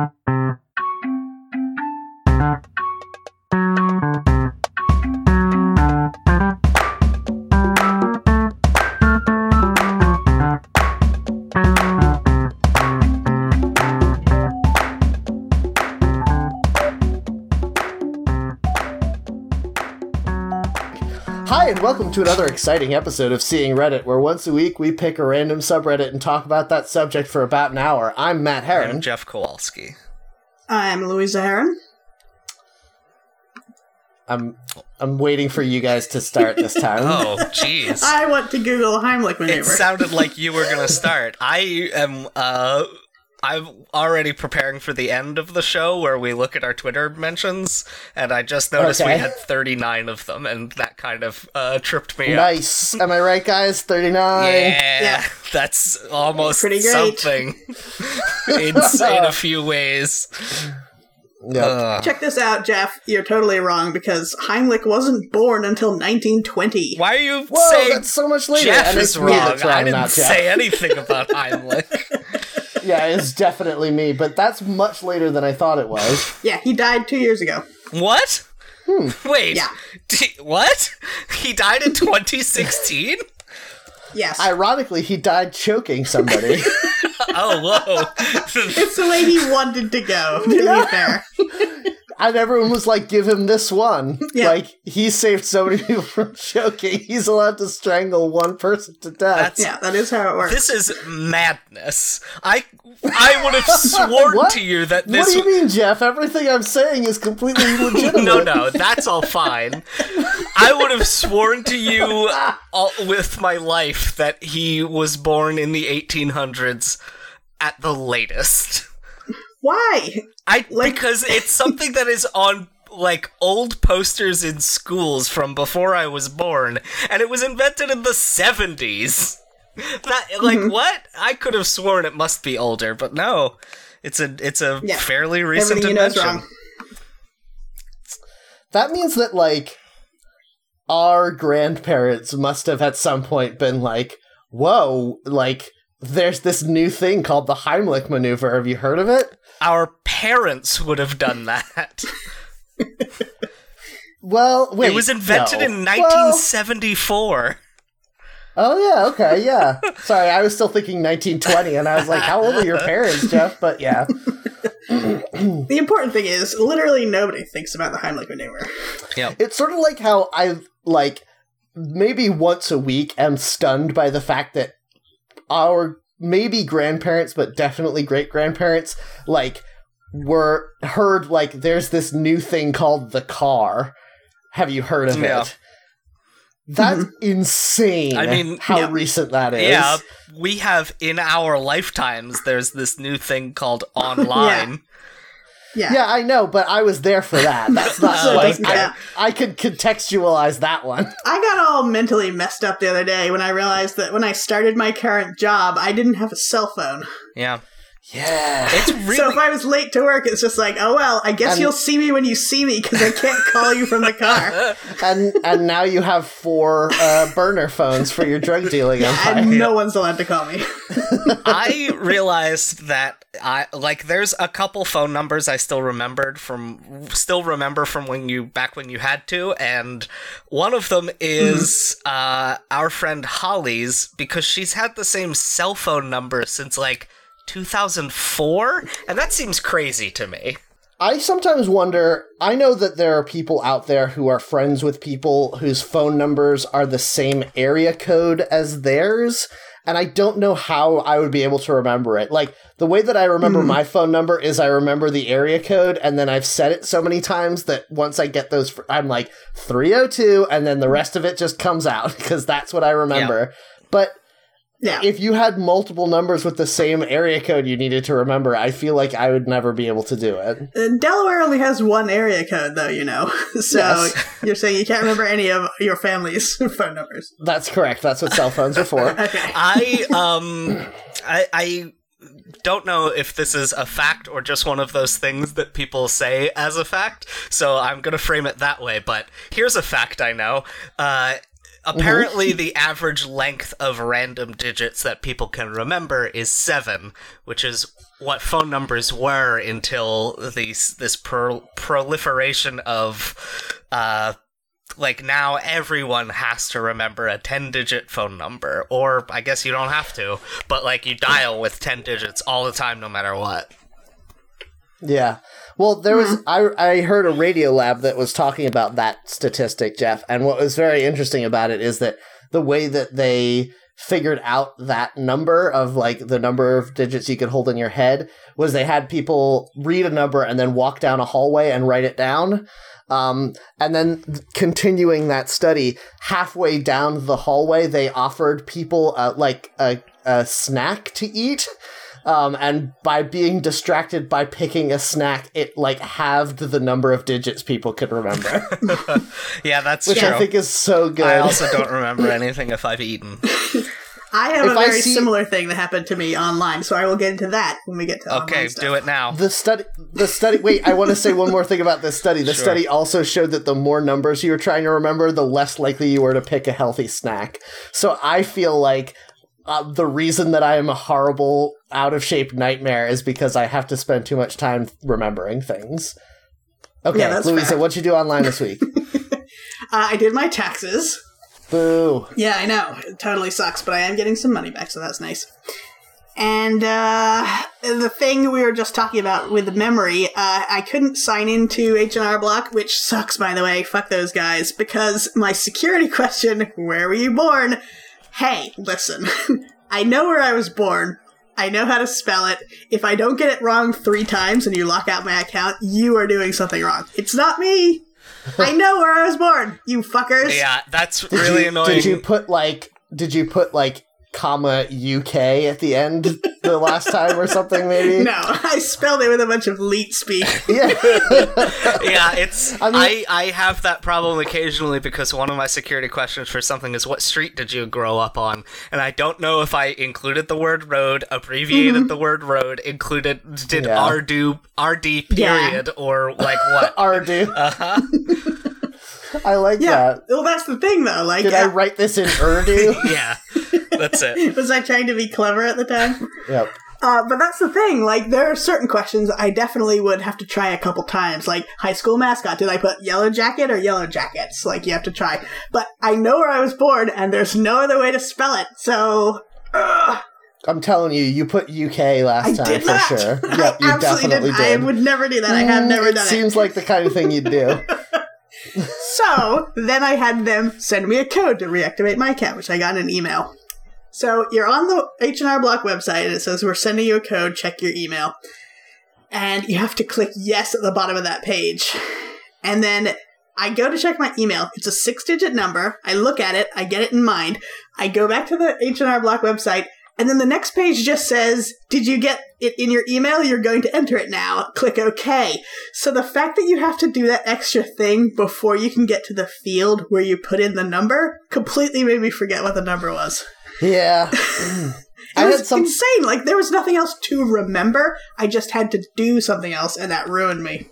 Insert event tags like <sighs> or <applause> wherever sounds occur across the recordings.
Hi, and welcome to another exciting episode of Seeing Reddit, where once a week we pick a random subreddit and talk about that subject for about an hour. I'm Matt Herron. I'm Jeff Kowalski. I'm Louisa Heron. I'm I'm waiting for you guys to start this <laughs> time. Oh, jeez. I want to Google Heimlich maneuver. It sounded like you were gonna start. I am. uh I'm already preparing for the end of the show where we look at our Twitter mentions, and I just noticed Okay. we had 39 of them, and that kind of uh, tripped me up. Nice. <laughs> Am I right, guys? 39. Yeah, Yeah. that's almost Pretty great. something. <laughs> in, in a few ways. Yep. Ugh. Check this out, Jeff. You're totally wrong because Heimlich wasn't born until 1920. Why are you Whoa, saying that's so much later. Jeff is it's wrong? I didn't not say anything about Heimlich. <laughs> Yeah, it's definitely me, but that's much later than I thought it was. <laughs> Yeah, he died two years ago. What? Hmm. Wait. Yeah. <laughs> D- what? He died in 2016? Yes. Ironically, he died choking somebody. <laughs> oh, whoa. it's the way he wanted to go, to Yeah. be fair. And everyone was like, give him this one. <laughs> <laughs> Yeah. Like, he saved so many people from <laughs> choking. He's allowed to strangle one person to death. That's- Yeah, that is how it works. this is madness. I I would have sworn to you that this. what do you mean, Jeff? Everything I'm saying is completely legitimate. No, no, that's all fine. I would have sworn to you all, with my life that he was born in the 1800s at the latest. Why? I Like- because it's something that is on like old posters in schools from before I was born, and it was invented in the seventies. That like Mm-hmm. what? I could have sworn it must be older, but no, it's a it's a Yeah. fairly recent Everything you know is invention. wrong. That means that, like, our grandparents must have at some point been like, whoa, like, there's this new thing called the Heimlich maneuver. Have you heard of it? Our parents would have done that. <laughs> Well, wait. it was invented no. in Well, 1974. oh, yeah, okay, yeah. Sorry, I was still thinking 1920, and I was like, how old are your parents, Jeff? But yeah. <laughs> The important thing is, literally nobody thinks about the Heimlich maneuver. Yeah, It's sort of like how I, like, maybe once a week am stunned by the fact that our maybe grandparents, but definitely great grandparents, like, were heard, like, there's this new thing called the car. Have you heard of Yeah. it? That's mm-hmm. insane. I mean, how yeah. recent that is. Yeah, we have in our lifetimes. There's this new thing called <laughs> online. Yeah. Yeah, I know, but I was there for that. <laughs> That's not So like I, count. I could contextualize that one. <laughs> I got all mentally messed up the other day when I realized that when I started my current job, I didn't have a cell phone. Yeah, Yeah. it's <laughs> So if I was late to work, it's just like, oh well, I guess And- you'll see me when you see me because I can't call you from the car. <laughs> and and now you have four uh, burner phones for your drug dealing empire. and no one's allowed to call me. <laughs> I realized that I like there's a couple phone numbers I still remembered from still remember from when you back when you had to and one of them is uh our friend Holly's because she's had the same cell phone number since like 2004 and that seems crazy to me. I sometimes wonder. I know that there are people out there who are friends with people whose phone numbers are the same area code as theirs, and I don't know how I would be able to remember it. Like the way that I remember hmm. my phone number is I remember the area code, and then I've said it so many times that once I get those, fr- I'm like three hundred two, and then the rest of it just comes out <laughs> because that's what I remember. But Yeah. if you had multiple numbers with the same area code you needed to remember, I feel like I would never be able to do it. Uh, Delaware only has one area code, though, you know. <laughs> So Yes. <laughs> you're saying you can't remember any of your family's <laughs> phone numbers. That's correct. That's what cell phones are for. Okay. I um I I don't know if this is a fact or just one of those things that people say as a fact, so I'm gonna frame it that way. But here's a fact I know: uh, apparently the average length of random digits that people can remember is seven, which is what phone numbers were until these this pro- proliferation of uh like now everyone has to remember a 10 digit phone number or i guess you don't have to but like you dial with 10 digits all the time no matter what Yeah. Well, there was I I heard a Radiolab that was talking about that statistic, Jeff, and what was very interesting about it is that the way that they figured out that number of like the number of digits you could hold in your head was they had people read a number and then walk down a hallway and write it down. Um, and then continuing that study, halfway down the hallway, they offered people uh, like a, a snack to eat. Um, and by being distracted by picking a snack, it like halved the number of digits people could remember, <laughs> yeah that's which true I think is so good. I also don't remember <laughs> anything if i've eaten I have If a I very see- similar thing that happened to me online, so I will get into that when we get to okay stuff. do it now the study, the study. Wait, I want to say one more thing about this study. The Sure. study also showed that the more numbers you were trying to remember, the less likely you were to pick a healthy snack. So I feel like. Uh, the reason that I am a horrible, out of shape nightmare is because I have to spend too much time remembering things. Okay, Yeah, Louisa, fair. what'd you do online this week? <laughs> Uh, I did my taxes. Boo. Yeah, I know. It totally sucks, but I am getting some money back, so that's nice. And uh, the thing we were just talking about with the memory, uh, I couldn't sign into H&R Block, which sucks, by the way. Fuck those guys. Because my security <laughs> question, where were you born? Hey, listen. <laughs> I know where I was born. I know how to spell it. If I don't get it wrong three times and you lock out my account, you are doing something wrong. It's not me. I <laughs> know where I was born, you fuckers. yeah that's Did really you, annoying Did you put like? Did you put like comma UK at the end the last time or something? Maybe. <laughs> No, I spelled it with a bunch of leet speak. <laughs> Yeah. yeah, it's I I, mean- I have that problem occasionally because one of my security questions for something is what street did you grow up on? And I don't know if I included the word road, abbreviated the word road, included did Yeah. RD RD Yeah. period or like what? <laughs> Ardu. uh-huh. I like Yeah. that. Well, that's the thing, though. Like, Did I write this in Urdu? <laughs> Yeah. That's it. <laughs> was I trying to be clever at the time? yep. Uh, but that's the thing. Like, there are certain questions I definitely would have to try a couple times. Like, high school mascot. Did I put yellow jacket or yellow jackets? Like, you have to try. But I know where I was born, and there's no other way to spell it. So, ugh, I'm telling you, you put UK last I time did for sure. <laughs> Yep, you definitely didn't. I would never do that. I have Mm, never done it. seems like the kind of thing you'd do. So then I had them send me a code to reactivate my account, which I got in an email. So you're on the H&R Block website and it says we're sending you a code, check your email. And you have to click yes at the bottom of that page. And then I go to check my email. It's a six-digit number. I look at it, I get it in mind. I go back to the H&R Block website and then the next page just says, "Did you get it in your email? You're going to enter it now. Click OK." So the fact that you have to do that extra thing before you can get to the field where you put in the number completely made me forget what the number was. Yeah. <laughs> Mm. It I was some insane. Like there was nothing else to remember. I just had to do something else, and that ruined me.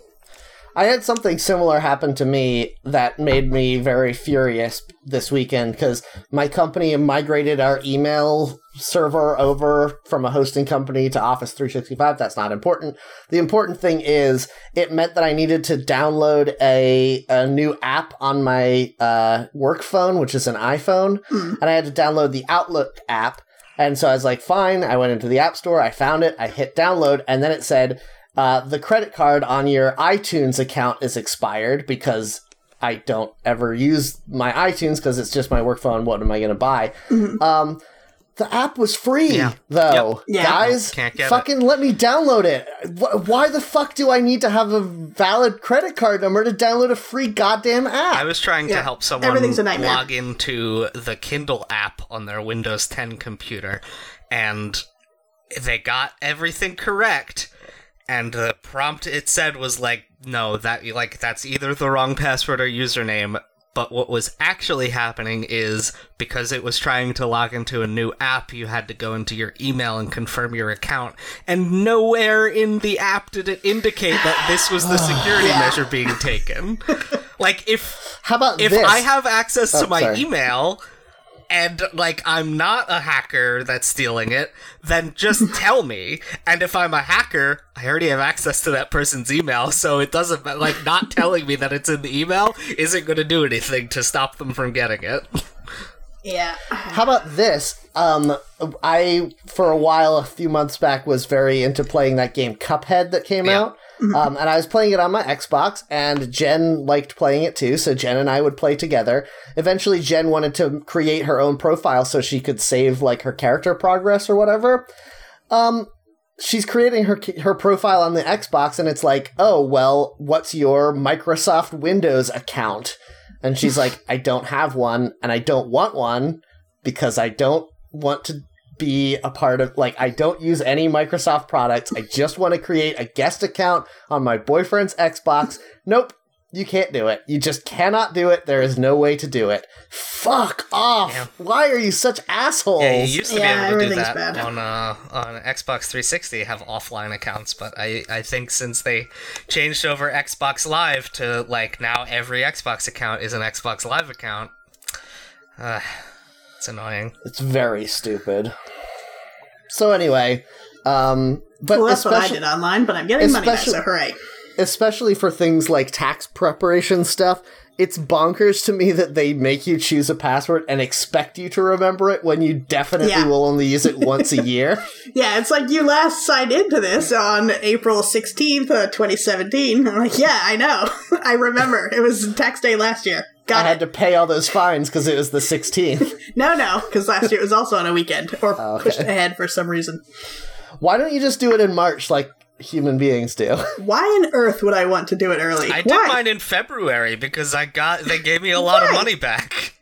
I had something similar happen to me that made me very furious this weekend because my company migrated our email server over from a hosting company to Office 365. That's not important. The important thing is it meant that I needed to download a, a new app on my uh, work phone, which is an iPhone, Hmm. and I had to download the Outlook app. And so I was like, fine. I went into the App Store, I found it, I hit download, and then it said, uh, the credit card on your iTunes account is expired because I don't ever use my iTunes because it's just my work phone. What am I going to buy? Um, the app was free Yeah. though, Yeah. guys. Can't get it. fucking let me download it. Why the fuck do I need to have a valid credit card number to download a free goddamn app? I was trying Yeah, to help someone everything's a nightmare. log into the Kindle app on their Windows 10 computer, and they got everything correct. And the prompt it said was like, no, that like that's either the wrong password or username. But what was actually happening is because it was trying to log into a new app, you had to go into your email and confirm your account. And nowhere in the app did it indicate that this was the <sighs> security measure being taken. <laughs> Like if How about if this? I have access to Oh, my sorry. email and like I'm not a hacker that's stealing it, then just <laughs> tell me. And if I'm a hacker, I already have access to that person's email, so it doesn't like not <laughs> telling me that it's in the email isn't going to do anything to stop them from getting it. Yeah. <sighs> How about this? Um, I for a while, a few months back, was very into playing that game Cuphead that came Yeah. out. Um, and I was playing it on my Xbox, and Jen liked playing it too. So Jen and I would play together. Eventually, Jen wanted to create her own profile so she could save like her character progress or whatever. Um, she's creating her her profile on the Xbox, and it's like, oh well, what's your Microsoft Windows account? And she's like, I don't have one, and I don't want one because I don't want to be a part of like I don't use any Microsoft products. I just want to create a guest account on my boyfriend's Xbox. Nope. You can't do it. You just cannot do it. There is no way to do it. Fuck off. Yeah. Why are you such assholes? Yeah, you used to Yeah, be able to do that bad. on uh, on Xbox 360, have offline accounts, but I I think since they changed over Xbox Live to like now every Xbox account is an Xbox Live account, uh, it's annoying. It's very stupid. So anyway, um but Well, that's what I did online, but I'm getting money back, so hooray. especially for things like tax preparation stuff, it's bonkers to me that they make you choose a password and expect you to remember it when you definitely Yeah. will only use it once a <laughs> year. Yeah, it's like you last signed into this on April 16th, uh, 2017. I'm like, yeah, I know. <laughs> I remember. It was tax day last year. I Got had it. to pay all those fines because it was the 16th. <laughs> No, no, because last year it was also on a weekend or Oh, okay. pushed ahead for some reason. Why don't you just do it in March like human beings do? <laughs> Why on earth would I want to do it early? I did Why? mine in February because I got they gave me a lot of money back.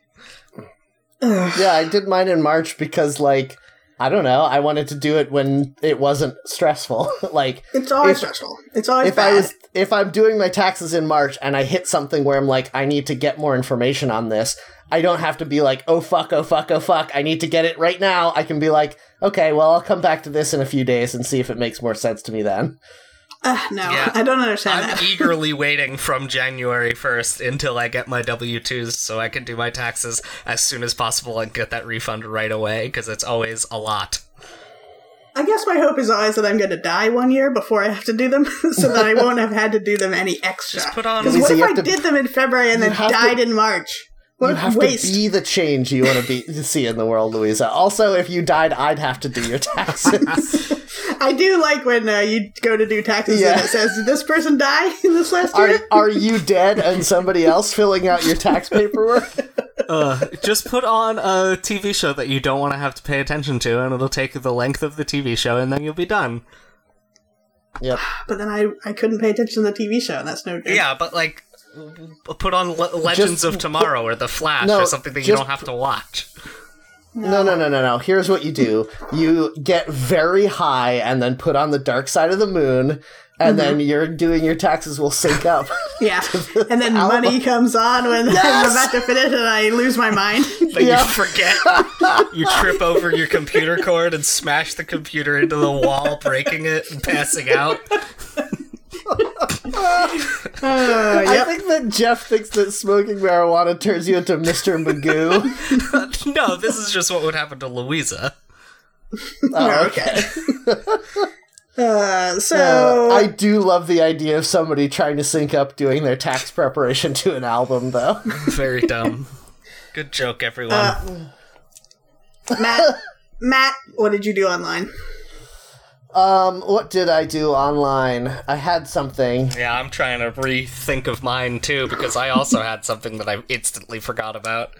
yeah, I did mine in March because, like, I don't know, I wanted to do it when it wasn't stressful. <laughs> like, It's always If- stressful. It's always if bad. I was if I'm doing my taxes in March and I hit something where I'm like, I need to get more information on this, I don't have to be like, oh fuck, oh fuck, oh fuck, I need to get it right now. I can be like, okay, well, I'll come back to this in a few days and see if it makes more sense to me then. Ugh, no, Yeah. <laughs> I don't understand I'm that. <laughs> eagerly waiting from January 1st until I get my W 2s so I can do my taxes as soon as possible and get that refund right away because it's always a lot. I guess my hope is always that I'm going to die one year before I have to do them, <laughs> so that I won't have had to do them any extra. Just put on. Because what if I to- did them in February and then have to- died in March? What you a have waste. to be the change you want to be to see in the world, Louisa. Also, if you died, I'd have to do your taxes. <laughs> I do like when uh, you go to do taxes Yeah. and it says, "Did this person die in this last year?" are you dead and somebody else filling out your tax <laughs> paperwork? Uh, just put on a TV show that you don't want to have to pay attention to, and it'll take the length of the TV show, and then you'll be done. Yep. <sighs> But then I I couldn't pay attention to the TV show, and that's no good. Yeah, but like, put on Le- Legends Just of Tomorrow or The Flash No, or something that you don't have to watch. No, no, no, no, no. Here's what you do. You get very high and then put on the dark side of the moon, and then mm-hmm. you're doing your taxes will sync up. <laughs> Yeah. <laughs> And then album. money comes on when <laughs> I'm about to finish and I lose my mind. But Yeah. you forget. you trip over your computer cord and smash the computer into the wall, breaking it and passing out. Uh, I think that Jeff thinks that smoking marijuana turns you into Mr. Magoo. <laughs> no, this is just what would happen to Louisa. Oh, okay. <laughs> Uh, so Uh, I do love the idea of somebody trying to sync up doing their tax preparation to an album, though. Very dumb. Good joke, everyone. Uh, Matt, Matt, what did you do online? Um, what did I do online? I had something. yeah, I'm trying to rethink of mine too because I also had something that I instantly forgot about.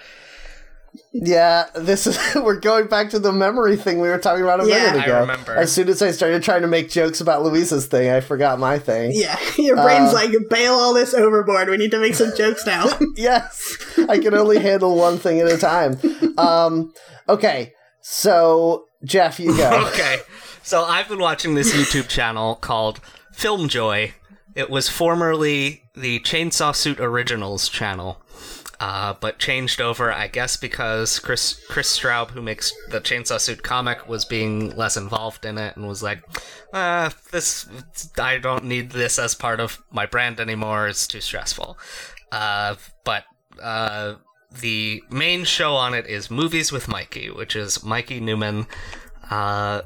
Yeah, this is <laughs> we're going back to the memory thing we were talking about a Yeah. minute I ago. remember. As soon as I started trying to make jokes about Louisa's thing, I forgot my thing. Yeah, <laughs> your brain's Uh, like bail all this overboard. We need to make some jokes now. <laughs> yes, I can only handle one thing at a time. Um, okay, so Jeff, you go. Okay, so I've been watching this YouTube channel called Filmjoy. It was formerly the Chainsaw Suit Originals channel, uh, but changed over, I guess, because Kris Kris Straub, who makes the Chainsaw Suit comic, was being less involved in it and was like, uh, "This, I don't need this as part of my brand anymore. It's too stressful." Uh, but uh, the main show on it is Movies with Mikey, which is Mikey Neumann, uh,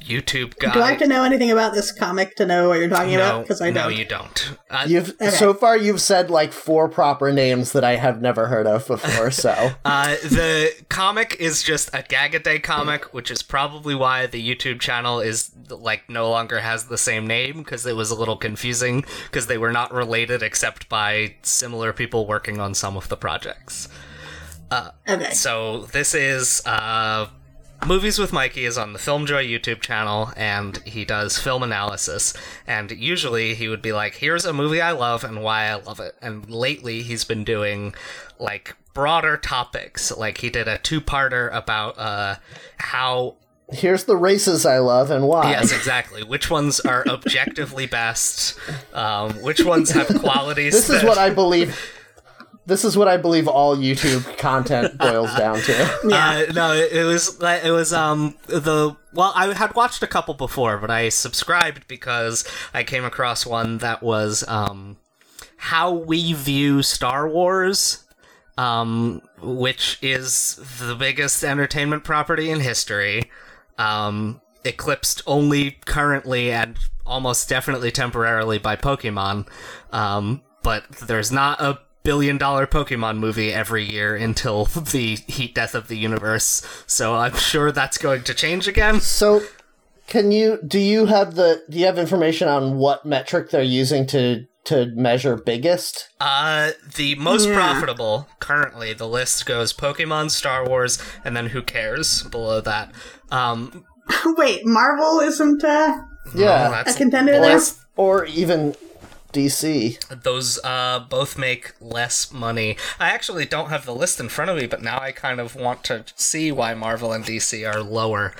YouTube guy. Do I have to know anything about this comic to know what you're talking no, about? Because I no, don't. you don't. Uh, You've so far you've said like four proper names that I have never heard of before. So <laughs> Uh, the comic is just a gag a day comic, which is probably why the YouTube channel is like no longer has the same name because it was a little confusing because they were not related except by similar people working on some of the projects. Okay. So this is uh, Movies with Mikey is on the Filmjoy YouTube channel, and he does film analysis. And usually he would be like, "Here's a movie I love and why I love it." And lately he's been doing like broader topics. Like he did a two-parter about uh, how here's the races I love and why. Yes, exactly. Which ones are objectively best? Um, which ones have qualities? <laughs> This is what I believe. This is what I believe all YouTube content <laughs> boils down to. Yeah. Uh, no, it, it was it was um the well I had watched a couple before, but I subscribed because I came across one that was um how we view Star Wars, um which is the biggest entertainment property in history, um eclipsed only currently and almost definitely temporarily by Pokemon, um but there's not a billion dollar Pokemon movie every year until <laughs> the heat death of the universe. So I'm sure that's going to change again. So, can you do you have the do you have information on what metric they're using to to measure biggest? Uh, the most Yeah. profitable currently, the list goes Pokemon, Star Wars, and then who cares below that. Um, <laughs> Wait, Marvel isn't uh, Yeah, well, a contender or, there? or even DC. those uh both make less money. I actually don't have the list in front of me, but now I kind of want to see why Marvel and DC are lower.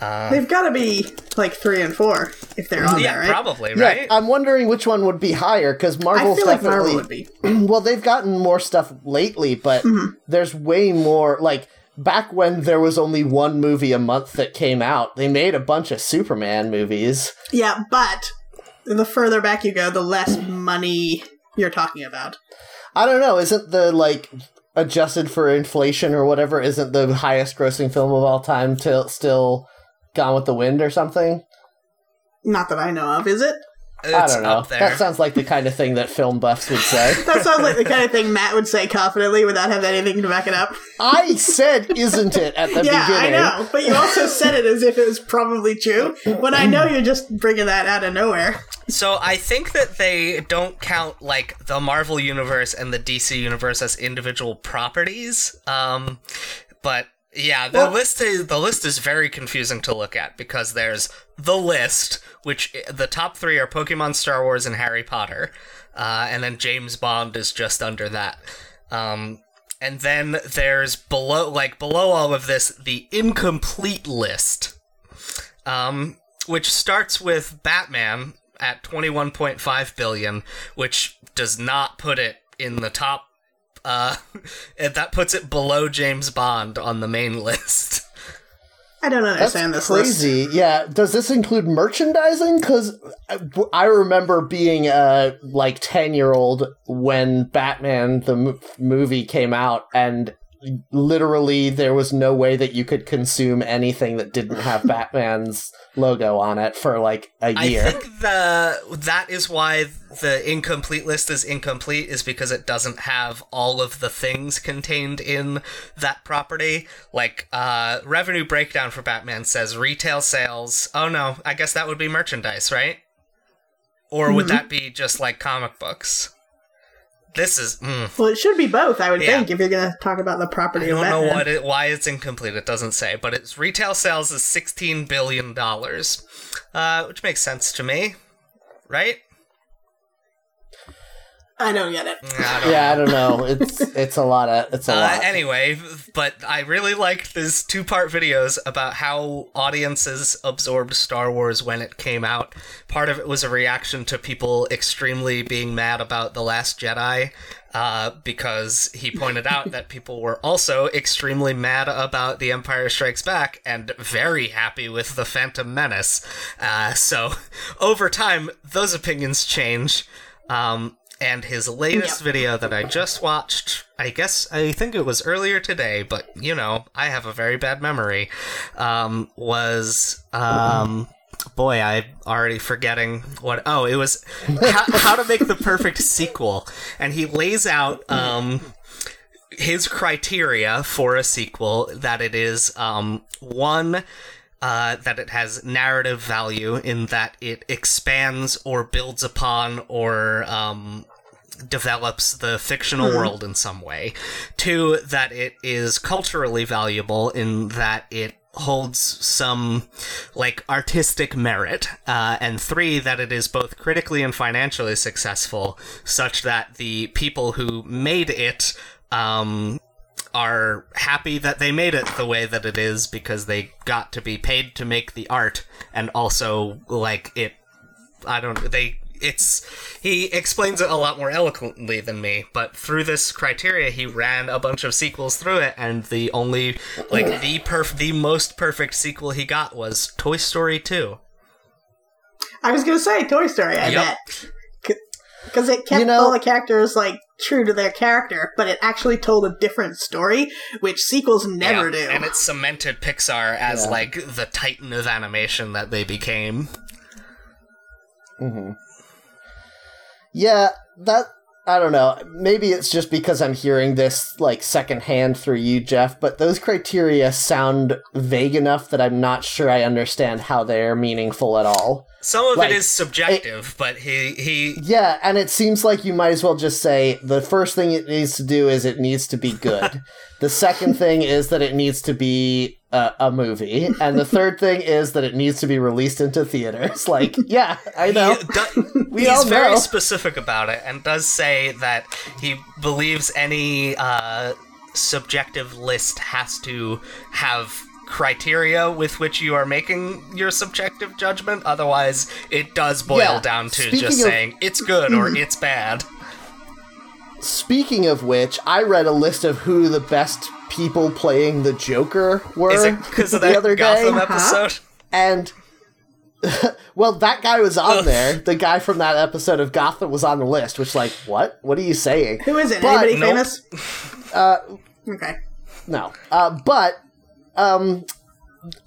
Uh, They've got to be like three and four if they're on yeah, there, right? probably, Yeah, right? I'm wondering which one would be higher because I Marvel's feel like definitely Marvel would be. <clears throat> well, they've gotten more stuff lately, but Mm-hmm. there's way more. Like back when there was only one movie a month that came out, they made a bunch of Superman movies. Yeah, but the further back you go, the less money you're talking about. I don't know. Isn't the like adjusted for inflation or whatever? Isn't the highest grossing film of all time till still Gone with the Wind or something? Not that I know of, is it? I don't know. up there. That sounds like the kind of thing that film buffs would say. <laughs> That sounds like the kind of thing Matt would say confidently without having anything to back it up. I said, "Isn't it?" at the yeah, beginning. I know, but you also said it as if it was probably true. When I know you're just bringing that out of nowhere. So I think that they don't count like the Marvel universe and the DC universe as individual properties. Um, but yeah, the Well- list is the list is very confusing to look at because there's the list, which the top three are Pokemon, Star Wars, and Harry Potter, uh, and then James Bond is just under that. Um, and then there's below, like below all of this, the incomplete list um, which starts with Batman at 21.5 billion, which does not put it in the top. Uh, <laughs> and that puts it below James Bond on the main list. <laughs> I don't That's understand this list. crazy. Yeah. Does this include merchandising? Because I remember being a like ten year old when Batman the m- movie came out, and literally there was no way that you could consume anything that didn't have <laughs> Batman's logo on it for like a year. I think the that is why the incomplete list is incomplete is because it doesn't have all of the things contained in that property. Like uh revenue breakdown for Batman says retail sales. Oh no, I guess that would be merchandise, right? Or would that be just like comic books? This is mm, Well, it should be both, I would Yeah. think, if you're going to talk about the property I don't know what it, why it's incomplete. It doesn't say, but its retail sales is sixteen billion dollars, uh, which makes sense to me, right? I don't get it. I don't yeah, I don't know. It's <laughs> it's a lot of it's a Uh, lot. anyway, but I really liked these two part videos about how audiences absorbed Star Wars when it came out. Part of it was a reaction to people extremely being mad about The Last Jedi, uh, because he pointed out that people were also extremely mad about The Empire Strikes Back and very happy with The Phantom Menace. Uh, so, <laughs> over time, those opinions change. Um, and his latest video that I just watched, I guess I think it was earlier today, but you know, I have a very bad memory. Um, was um, boy, I'm already forgetting what. Oh, it was how, how to make the perfect sequel, and he lays out um his criteria for a sequel that it is um one uh, that it has narrative value in that it expands or builds upon or um, develops the fictional world in some way. Two, that it is culturally valuable in that it holds some like artistic merit uh, and three that it is both critically and financially successful such that the people who made it um, are happy that they made it the way that it is because they got to be paid to make the art and also like it I don't they it's he explains it a lot more eloquently than me but through this criteria he ran a bunch of sequels through it and the only like the perf the most perfect sequel he got was Toy Story 2 I was gonna say Toy Story. I Yep. bet because it kept You know- all the characters like true to their character, but it actually told a different story, which sequels never Yeah, do. and it cemented Pixar as Yeah. like the titan of animation that they became hmm Yeah, that I don't know. Maybe it's just because I'm hearing this like secondhand through you, Jeff. But those criteria sound vague enough that I'm not sure I understand how they're meaningful at all. Some of Like, it is subjective, but he he Yeah, and it seems like you might as well just say the first thing it needs to do is it needs to be good. <laughs> the second thing is that it needs to be a, a movie, and the third thing is that it needs to be released into theaters. <laughs> Like, yeah, I know. <laughs> he do- We he's very know. specific about it and does say that he believes any uh, subjective list has to have criteria with which you are making your subjective judgment otherwise it does boil Yeah, down to speaking just of- saying it's good or it's bad Speaking of which, I read a list of who the best people playing the Joker were is it because of the that other gotham day, episode and <laughs> well, that guy was on there. The guy from that episode of Gotham was on the list. Which, like, what? What are you saying? Who is it? But- Anybody Nope. famous? Uh, Okay. no. Uh, but um,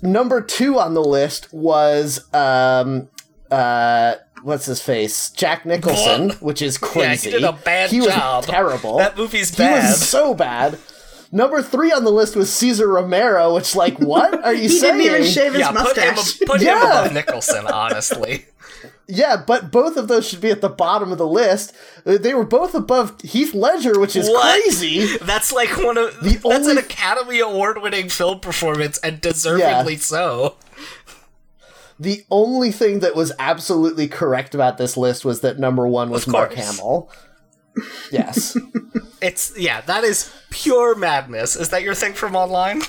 number two on the list was um, uh, what's his face? Jack Nicholson, <laughs> which is Yeah, he crazy. did a bad he job. was terrible. that movie's he bad was so bad. Number three on the list was Cesar Romero, which, like, what are you <laughs> He saying? didn't even shave his yeah put him, mustache. put him above nicholson honestly <laughs> Yeah, but both of those should be at the bottom of the list. Uh, They were both above Heath Ledger, which is What? crazy. That's like one of The that's an Academy Award winning film performance and deservedly so. The only thing that was absolutely correct about this list was that number one was Mark. Hamill. Yes. <laughs> It's yeah, that is pure madness. Is that your thing from online?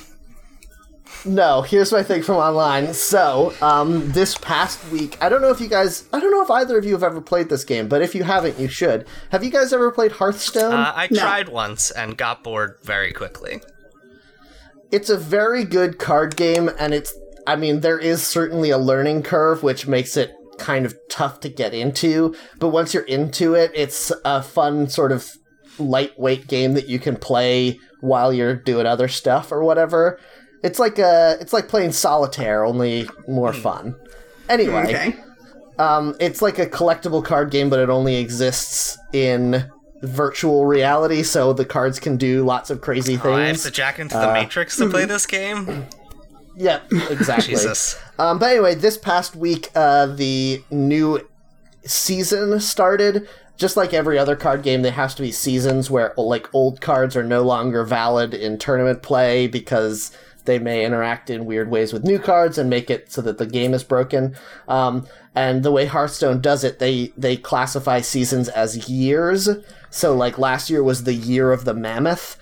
No, here's my thing from online. So, um, this past week, I don't know if you guys, I don't know if either of you have ever played this game, but if you haven't, you should. Have you guys ever played Hearthstone? Uh, I No. tried once and got bored very quickly. it's a very good card game and it's i mean there is certainly a learning curve which makes it kind of tough to get into but once you're into it it's a fun sort of lightweight game that you can play while you're doing other stuff or whatever it's like a it's like playing solitaire only more fun anyway Okay. um, it's like a collectible card game, but it only exists in virtual reality, so the cards can do lots of crazy Oh, I have things. to jack into the Matrix to play <laughs> this game. Yeah, exactly. Jesus. Um, but anyway, this past week, uh, the new season started. Just like every other card game, there has to be seasons where like old cards are no longer valid in tournament play because they may interact in weird ways with new cards and make it so that the game is broken. Um, and the way Hearthstone does it, they they classify seasons as years. So like last year was the year of the mammoth.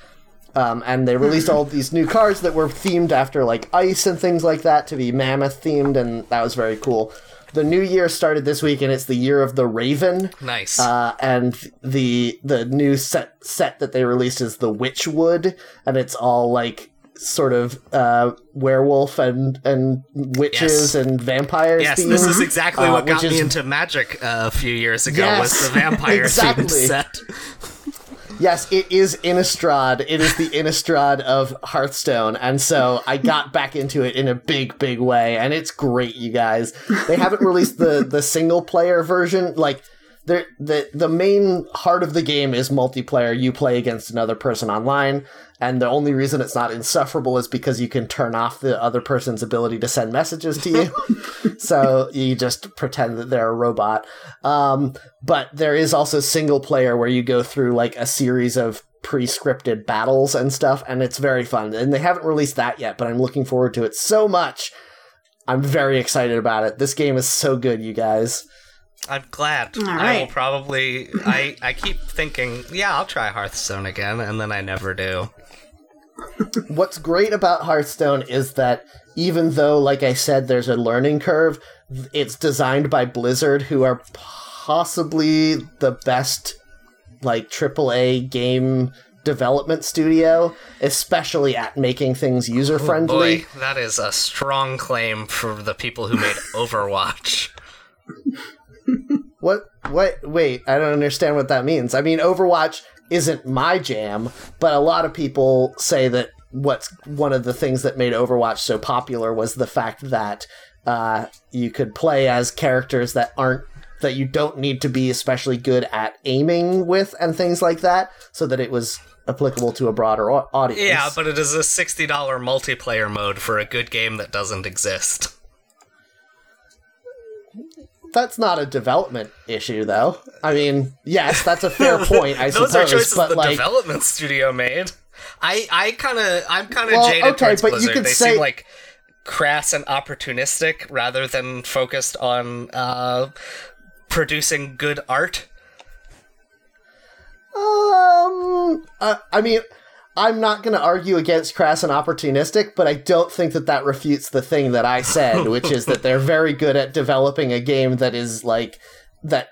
Um, and they released all these new cards that were themed after like ice and things like that to be mammoth themed, and that was very cool. The new year started this week, and it's the year of the Raven. Nice. Uh, and the the new set set that they released is the Witchwood, and it's all like sort of uh, werewolf and and witches Yes. and vampires. Yes, theme, this is <laughs> exactly uh, what got which me into Magic uh, a few years ago. Yes, was the vampire <laughs> exactly. set? Yes, it is Innistrad. It is the Innistrad of Hearthstone, and so I got back into it in a big, big way, and it's great, you guys. They haven't released the the single player version. Like, the the main heart of the game is multiplayer. You play against another person online, and the only reason it's not insufferable is because you can turn off the other person's ability to send messages to you. <laughs> so you just pretend that they're a robot. Um, but there is also single player where you go through like a series of pre-scripted battles and stuff, and it's very fun. And they haven't released that yet, but I'm looking forward to it so much. I'm very excited about it. This game is so good, you guys. I'm glad. All I will probably. I I keep thinking, yeah, I'll try Hearthstone again, and then I never do. <laughs> What's great about Hearthstone is that even though, like I said, there's a learning curve, it's designed by Blizzard, who are possibly the best, like, AAA game development studio, especially at making things user friendly. Oh, boy, that is a strong claim for the people who made <laughs> Overwatch. What? What? Wait, I don't understand what that means. I mean, Overwatch isn't my jam, but a lot of people say that what's one of the things that made Overwatch so popular was the fact that uh, you could play as characters that aren't that you don't need to be especially good at aiming with and things like that, so that it was applicable to a broader audience. Yeah, but it is a $60 multiplayer mode for a good game that doesn't exist. That's not a development issue, though. I mean, yes, that's a fair <laughs> point. I Those suppose, are choices but the like, development studio made. I I kind of I'm kind of Well, jaded okay, towards but you Blizzard. could they say- seem like crass and opportunistic rather than focused on uh, producing good art. Um, uh, I mean, I'm not going to argue against crass and opportunistic, but I don't think that that refutes the thing that I said, <laughs> which is that they're very good at developing a game that is like that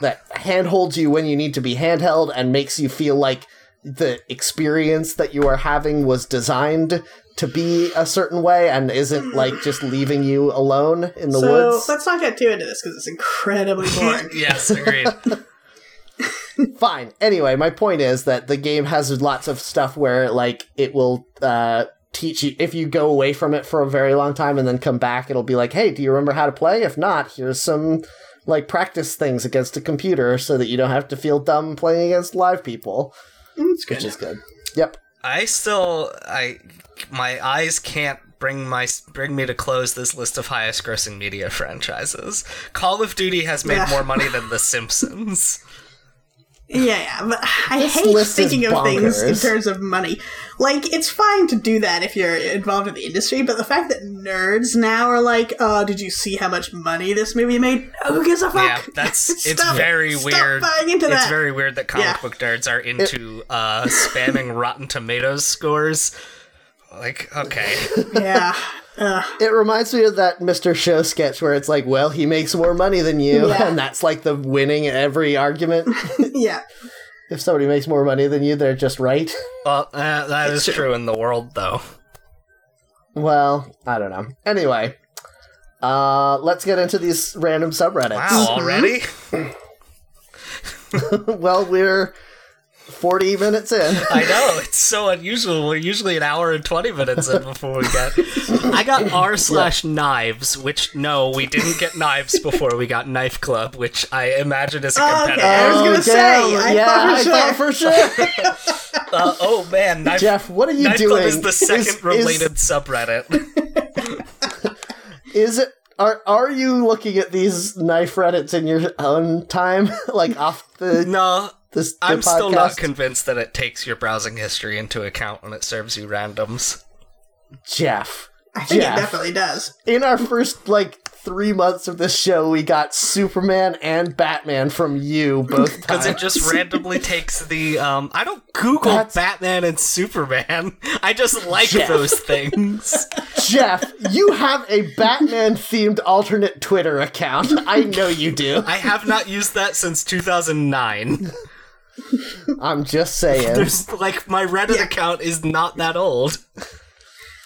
that handholds you when you need to be handheld and makes you feel like the experience that you are having was designed to be a certain way and isn't like <clears throat> just leaving you alone in the so woods. let's not get too into this because it's incredibly boring. <laughs> Yes, agreed. <laughs> <laughs> fine. Anyway, my point is that the game has lots of stuff where like it will uh teach you if you go away from it for a very long time and then come back it'll be like, "Hey, do you remember how to play? If not, here's some like practice things against a computer so that you don't have to feel dumb playing against live people." It's good. Which is good. Yep. I still I my eyes can't bring my bring me to close this list of highest grossing media franchises. Call of Duty has made Yeah. more money <laughs> than The Simpsons. Yeah, yeah, but <sighs> I This hate list thinking of things in terms of money. Like, it's fine to do that if you're involved in the industry, but the fact that nerds now are like, "Oh, did you see how much money this movie made?" Who gives a fuck? Yeah, that's <laughs> it's very stop weird. buying into it's very weird that comic Yeah. book nerds are into uh, spamming Rotten Tomatoes scores. Like, okay, <laughs> yeah. Ugh. It reminds me of that Mr. Show sketch where it's like, "Well, he makes more money than you." Yeah. And that's like the winning every argument. <laughs> yeah. if somebody makes more money than you, they're just right. well, uh, that is true in the world, though. Well, I don't know. Anyway, uh, let's get into these random subreddits. Wow, already? <laughs> well, we're 40 minutes in. I know it's so unusual. We're usually an hour and twenty minutes in before we get. I got r slash knives, which no, we didn't get knives before we got Knife Club, which I imagine is a Oh, competitor. okay. I was gonna say, I yeah, thought for I thought for sure. <laughs> Uh, oh man, Knife, Jeff, what are you Knife doing? Club is the second Is- is- related subreddit. <laughs> Is, it? Are are you looking at these knife reddits in your own time, <laughs> like off the No, this? The I'm still not convinced that it takes your browsing history into account when it serves you randoms. Jeff. I think Jeff. it definitely does. In our first like three months of this show, we got Superman and Batman from you both <laughs> Because it just randomly <laughs> takes the um I don't Google That's- Batman and Superman. <laughs> I just like Jeff. those things. Jeff, you have a Batman themed alternate Twitter account. I know you do. I have not used that since 2009. I'm just saying. There's like my Reddit account is not that old.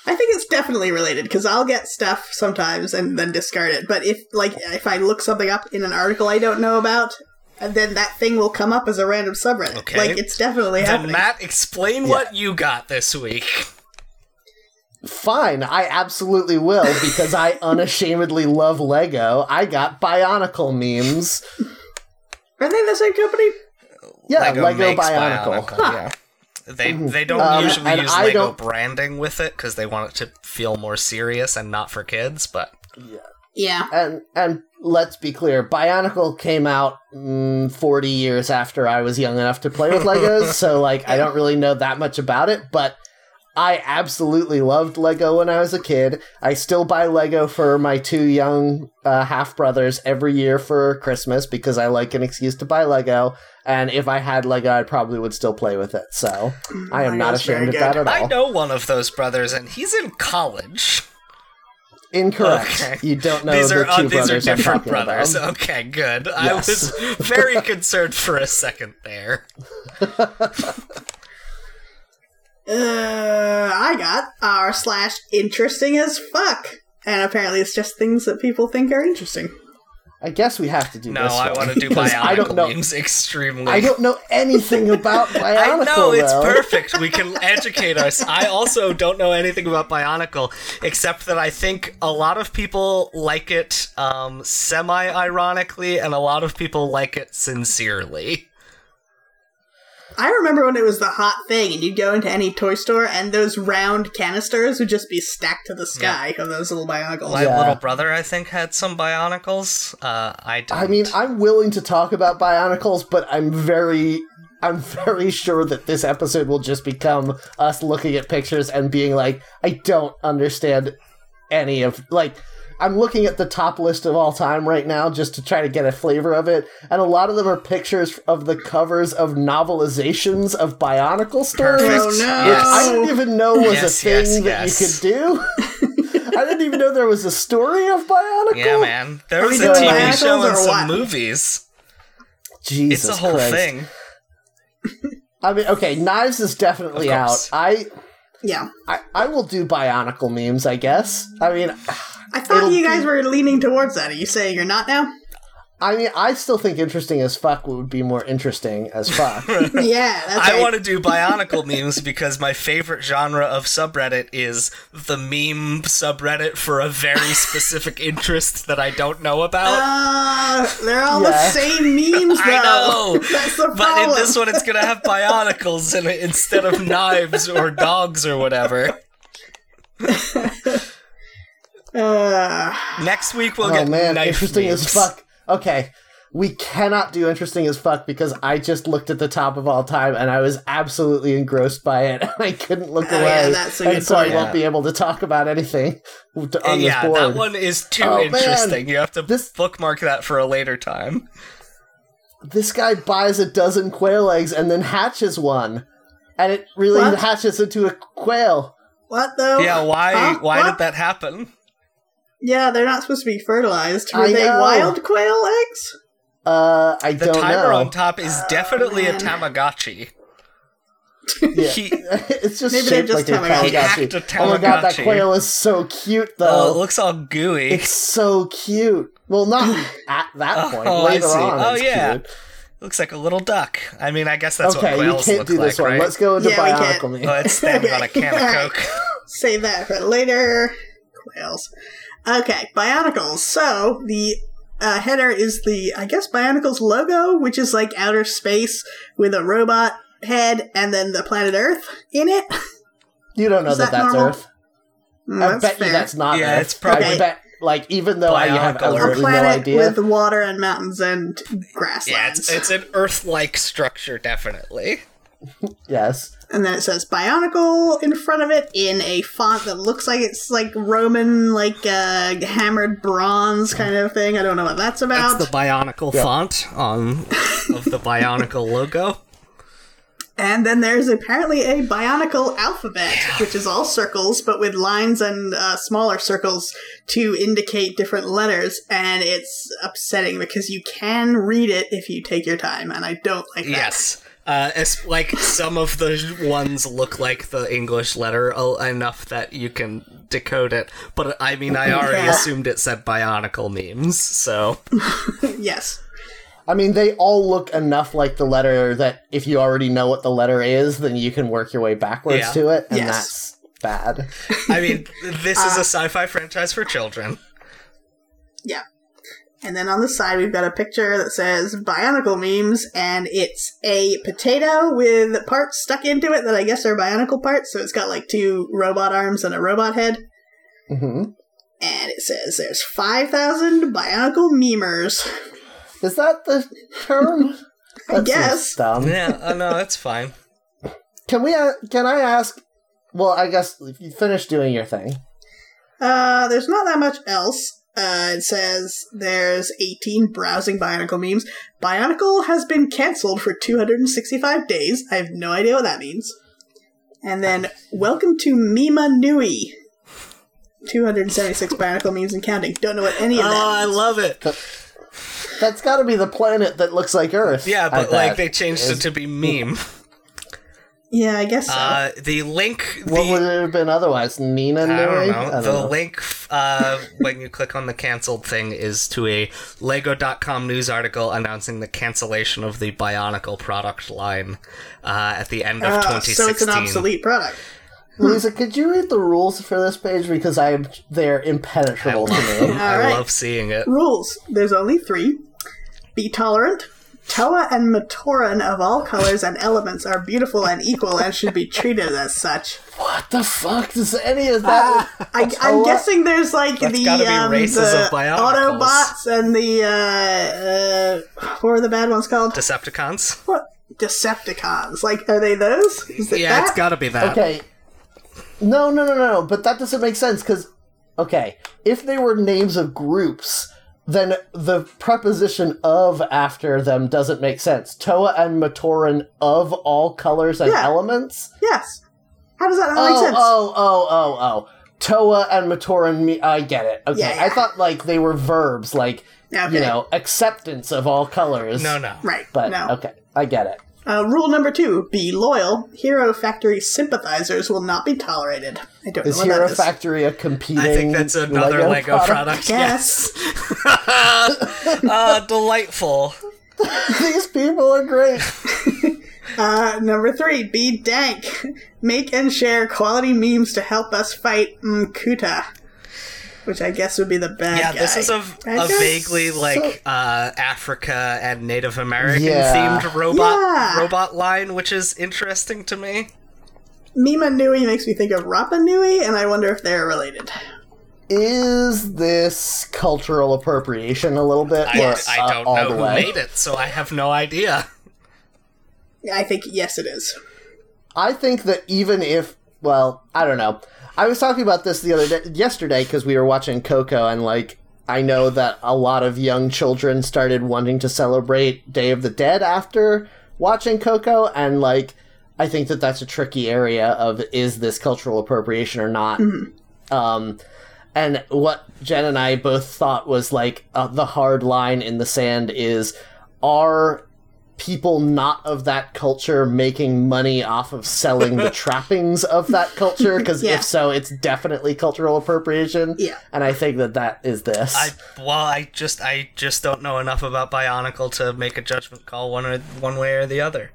I think it's definitely related because I'll get stuff sometimes and then discard it. But if like if I look something up in an article I don't know about, and then that thing will come up as a random subreddit. Okay. Like it's definitely Then happening. Matt, explain what you got this week. Fine, I absolutely will because I unashamedly love Lego. I got Bionicle memes. Are they the same company? Yeah, Lego, makes Bionicle. Yeah. They they don't Um, usually use I Lego don't- branding with it because they want it to feel more serious and not for kids. But Yeah. And and let's be clear, Bionicle came out mm, 40 years after I was young enough to play with Legos, <laughs> so like I don't really know that much about it, but I absolutely loved Lego when I was a kid. I still buy Lego for my two young uh, half brothers every year for Christmas because I like an excuse to buy Lego. And if I had Lego, I probably would still play with it. So I am not ashamed of that at all. I know one of those brothers, and he's in college. Incorrect. Okay. You don't know these the are uh, two these are brothers I'm different brothers. about. Okay, good. I was very concerned for a second there. <laughs> Uh, I got r slash interesting as fuck, and apparently it's just things that people think are interesting. I guess we have to do No, this. I want to do because bionicle I don't know. memes extremely. I don't know anything about <laughs> Bionicle. I know it's though. perfect. We can educate us. I also don't know anything about Bionicle, except that I think a lot of people like it um, semi-ironically, and a lot of people like it sincerely. I remember when it was the hot thing, and you'd go into any toy store, and those round canisters would just be stacked to the sky of those little bionicles. My Yeah. little brother, I think, had some Bionicles. Uh, I don't. I mean, I'm willing to talk about Bionicles, but I'm very. I'm very sure that this episode will just become us looking at pictures and being like, I don't understand any of like I'm looking at the top list of all time right now just to try to get a flavor of it, and a lot of them are pictures of the covers of novelizations of Bionicle stories. Perfect. Oh, no. Which I didn't even know was Yes, a thing yes, that yes. you could do. <laughs> I didn't even know there was a story of Bionicle. yeah, man. There Are was we a doing TV Bionicles show and or some what? movies. Jesus It's a whole Christ. thing. I mean, okay, Knives is definitely out. I, Yeah. I I will do Bionicle memes, I guess. I mean, I thought It'll you guys be- were leaning towards that. Are you saying you're not now? I mean, I still think interesting as fuck would be more interesting as fuck. <laughs> <laughs> yeah, that's I right. want to do Bionicle memes because my favorite genre of subreddit is the meme subreddit for a very <laughs> specific interest that I don't know about. Uh, they're all the same memes, though. I know, That's the but in this one, it's gonna have Bionicles in it instead of knives or dogs or whatever. Uh, <sighs> Next week we'll oh get man, knife interesting memes. as fuck. Okay. We cannot do interesting as fuck because I just looked at the top of all time and I was absolutely engrossed by it. <laughs> I couldn't look Oh, away, yeah, that's a and good so I point. won't Yeah. be able to talk about anything on this yeah, board. that one is too Oh, man. interesting. You have to This- bookmark that for a later time. this guy buys a dozen quail eggs and then hatches one, and it really What? hatches into a quail. what though? Yeah, why? Huh? Why What? did that happen? Yeah, they're not supposed to be fertilized. Were I they know. wild quail eggs? Uh, I The don't know. The timer on top is definitely a. Tamagotchi. Yeah. He, <laughs> it's just Maybe they're shaped just like a Tamagotchi. He Tamagotchi. Oh my god, that quail is so cute though. oh, it looks all gooey. it's so cute. Well, not <laughs> at that point. Oh, I Later see. on, Oh, yeah. cute. looks like a little duck. I mean, I guess that's okay, what we quails can't look do this like, one. right? Let's go into Yeah, we can't. Bionicle me. Oh, it's standing on a can of <laughs> Coke. Save that for later. Quails. Okay, Bionicles. So the uh, header is the I guess Bionicles logo, which is like outer space with a robot head and then the planet Earth in it. <laughs> You don't know Is that, that that's normal? Earth. Mm, I that's bet fair. you that's not Yeah, Earth. it's probably- I bet, like, even though I have Bionicle a absolutely no planet idea. with water and mountains and grasslands. Yeah, it's, it's an Earth-like structure, definitely. <laughs> Yes. And then it says Bionicle in front of it in a font that looks like it's like Roman, like uh, hammered bronze kind of thing. I don't know what that's about. That's the Bionicle Yeah. font on of the Bionicle logo. And then there's apparently a Bionicle alphabet, which is all circles, but with lines and uh, smaller circles to indicate different letters. And it's upsetting because you can read it if you take your time, and I don't like that. Yes. Uh, it's like some of the ones look like the English letter uh, enough that you can decode it, but I mean, I already Yeah. assumed it said Bionicle memes, so <laughs> yes. I mean, they all look enough like the letter that if you already know what the letter is, then you can work your way backwards Yeah. to it, and Yes. that's bad. I mean, <laughs> this is a sci-fi franchise for children. Yeah. And then on the side, we've got a picture that says Bionicle memes, and it's a potato with parts stuck into it that I guess are Bionicle parts. So it's got like two robot arms and a robot head. hmm And it says there's 5,000 Bionicle memers. Is that the term? <laughs> I That guess. dumb. Yeah, uh, no, that's fine. Can we? Uh, can I ask? Well, I guess if you finish doing your thing. Uh, there's not that much else. Uh, it says there's 18 browsing Bionicle memes. Bionicle has been cancelled for 265 days. I have no idea what that means. And then, welcome to Mima Nui. 276 Bionicle memes and counting. Don't know what any of that. Oh, that I means. love it. That's got to be the planet that looks like Earth. Yeah, but like they changed it to be meme. <laughs> <laughs> Yeah, I guess so. Uh, the link, the What would it have been otherwise? Nina I don't know. I don't the know. link uh, when you click on the canceled thing is to a Lego.com news article announcing the cancellation of the Bionicle product line uh, at the end of Uh, 2016. so it's an obsolete product. Lisa, could you read the rules for this page because I am they're impenetrable to me. <laughs> I Alright. love seeing it. Rules. There's only three. Be tolerant. Toa and Matoran of all colors and elements are beautiful and equal and should be treated as such. what the fuck does any of that? I, I'm guessing there's like That's the, um, the. Autobots and the uh, uh, what were the bad ones called? Decepticons? what Decepticons? Like, are they those? Is it Yeah, that? it's gotta be that. Okay. No, no, no, no, no. But that doesn't make sense because, okay, if they were names of groups, then the preposition of after them doesn't make sense. Toa and Matoran of all colors and Yeah. elements? Yes. How does that not Oh, make sense? oh, oh, oh, oh. Toa and Matoran, me- I get it. Okay, Yeah, I thought like they were verbs, like, Okay. you know, acceptance of all colors. No, no. Right. But, no. okay, I get it. Uh, rule number two: Be loyal. Hero Factory sympathizers will not be tolerated. I don't Is know what Hero that is. Factory a competing I think that's another Lego, product. Yes. <laughs> uh, delightful. <laughs> These people are great. <laughs> Uh, number three: Be dank. Make and share quality memes to help us fight Makuta, which I guess would be the bad Yeah, guy. this is a, a vaguely like uh, Africa and Native American Yeah. themed robot Yeah. robot line, which is interesting to me. Mima Nui makes me think of Rapa Nui, and I wonder if they're related. Is this cultural appropriation a little bit? I, or, I uh, don't all know the who way? made it, so I have no idea. I think yes, it is. I think that even if, well, I don't know. I was talking about this the other day, yesterday, because we were watching Coco, and like, I know that a lot of young children started wanting to celebrate Day of the Dead after watching Coco, and like, I think that that's a tricky area of is this cultural appropriation or not. Um, and what Jen and I both thought was like uh, the hard line in the sand is are people not of that culture making money off of selling the <laughs> trappings of that culture? Because Yeah. if so, it's definitely cultural appropriation. Yeah. And I think that that is this. I well, I just I just don't know enough about Bionicle to make a judgment call one or one way or the other.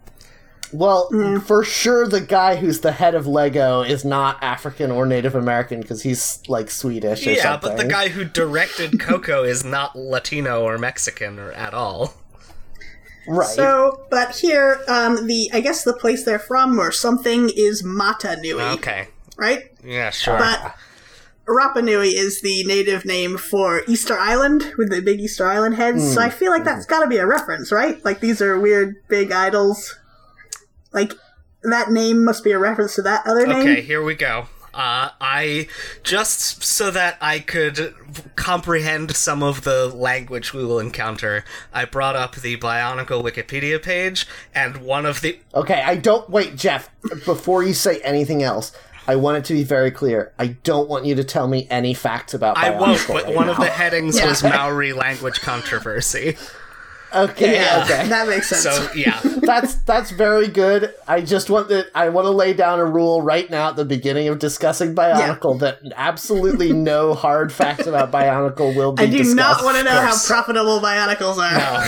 well, mm. for sure, the guy who's the head of Lego is not African or Native American because he's like Swedish or Yeah, something. but the guy who directed Coco is not Latino or Mexican or at all. Right? So, but here, um, the I guess the place they're from or something is Mata Nui, Okay. right? Yeah, sure. But Rapa Nui is the native name for Easter Island with the big Easter Island heads. So I feel like that's got to be a reference, right? Like these are weird big idols. Like that name must be a reference to that other name. Okay, here we go. Uh, I just so that I could comprehend some of the language we will encounter, I brought up the Bionicle Wikipedia page, and one of the Okay, I don't wait, Jeff. Before you say anything else, I want it to be very clear. I don't want you to tell me any facts about. I won't, but right one of the headings Yeah. was Maori language controversy. <laughs> Okay, Yeah, okay. <laughs> that makes sense. So yeah, <laughs> that's that's very good. I just want that I want to lay down a rule right now at the beginning of discussing Bionicle that absolutely no <laughs> hard facts about Bionicle will be I do discussed. not want to know how profitable Bionicles are.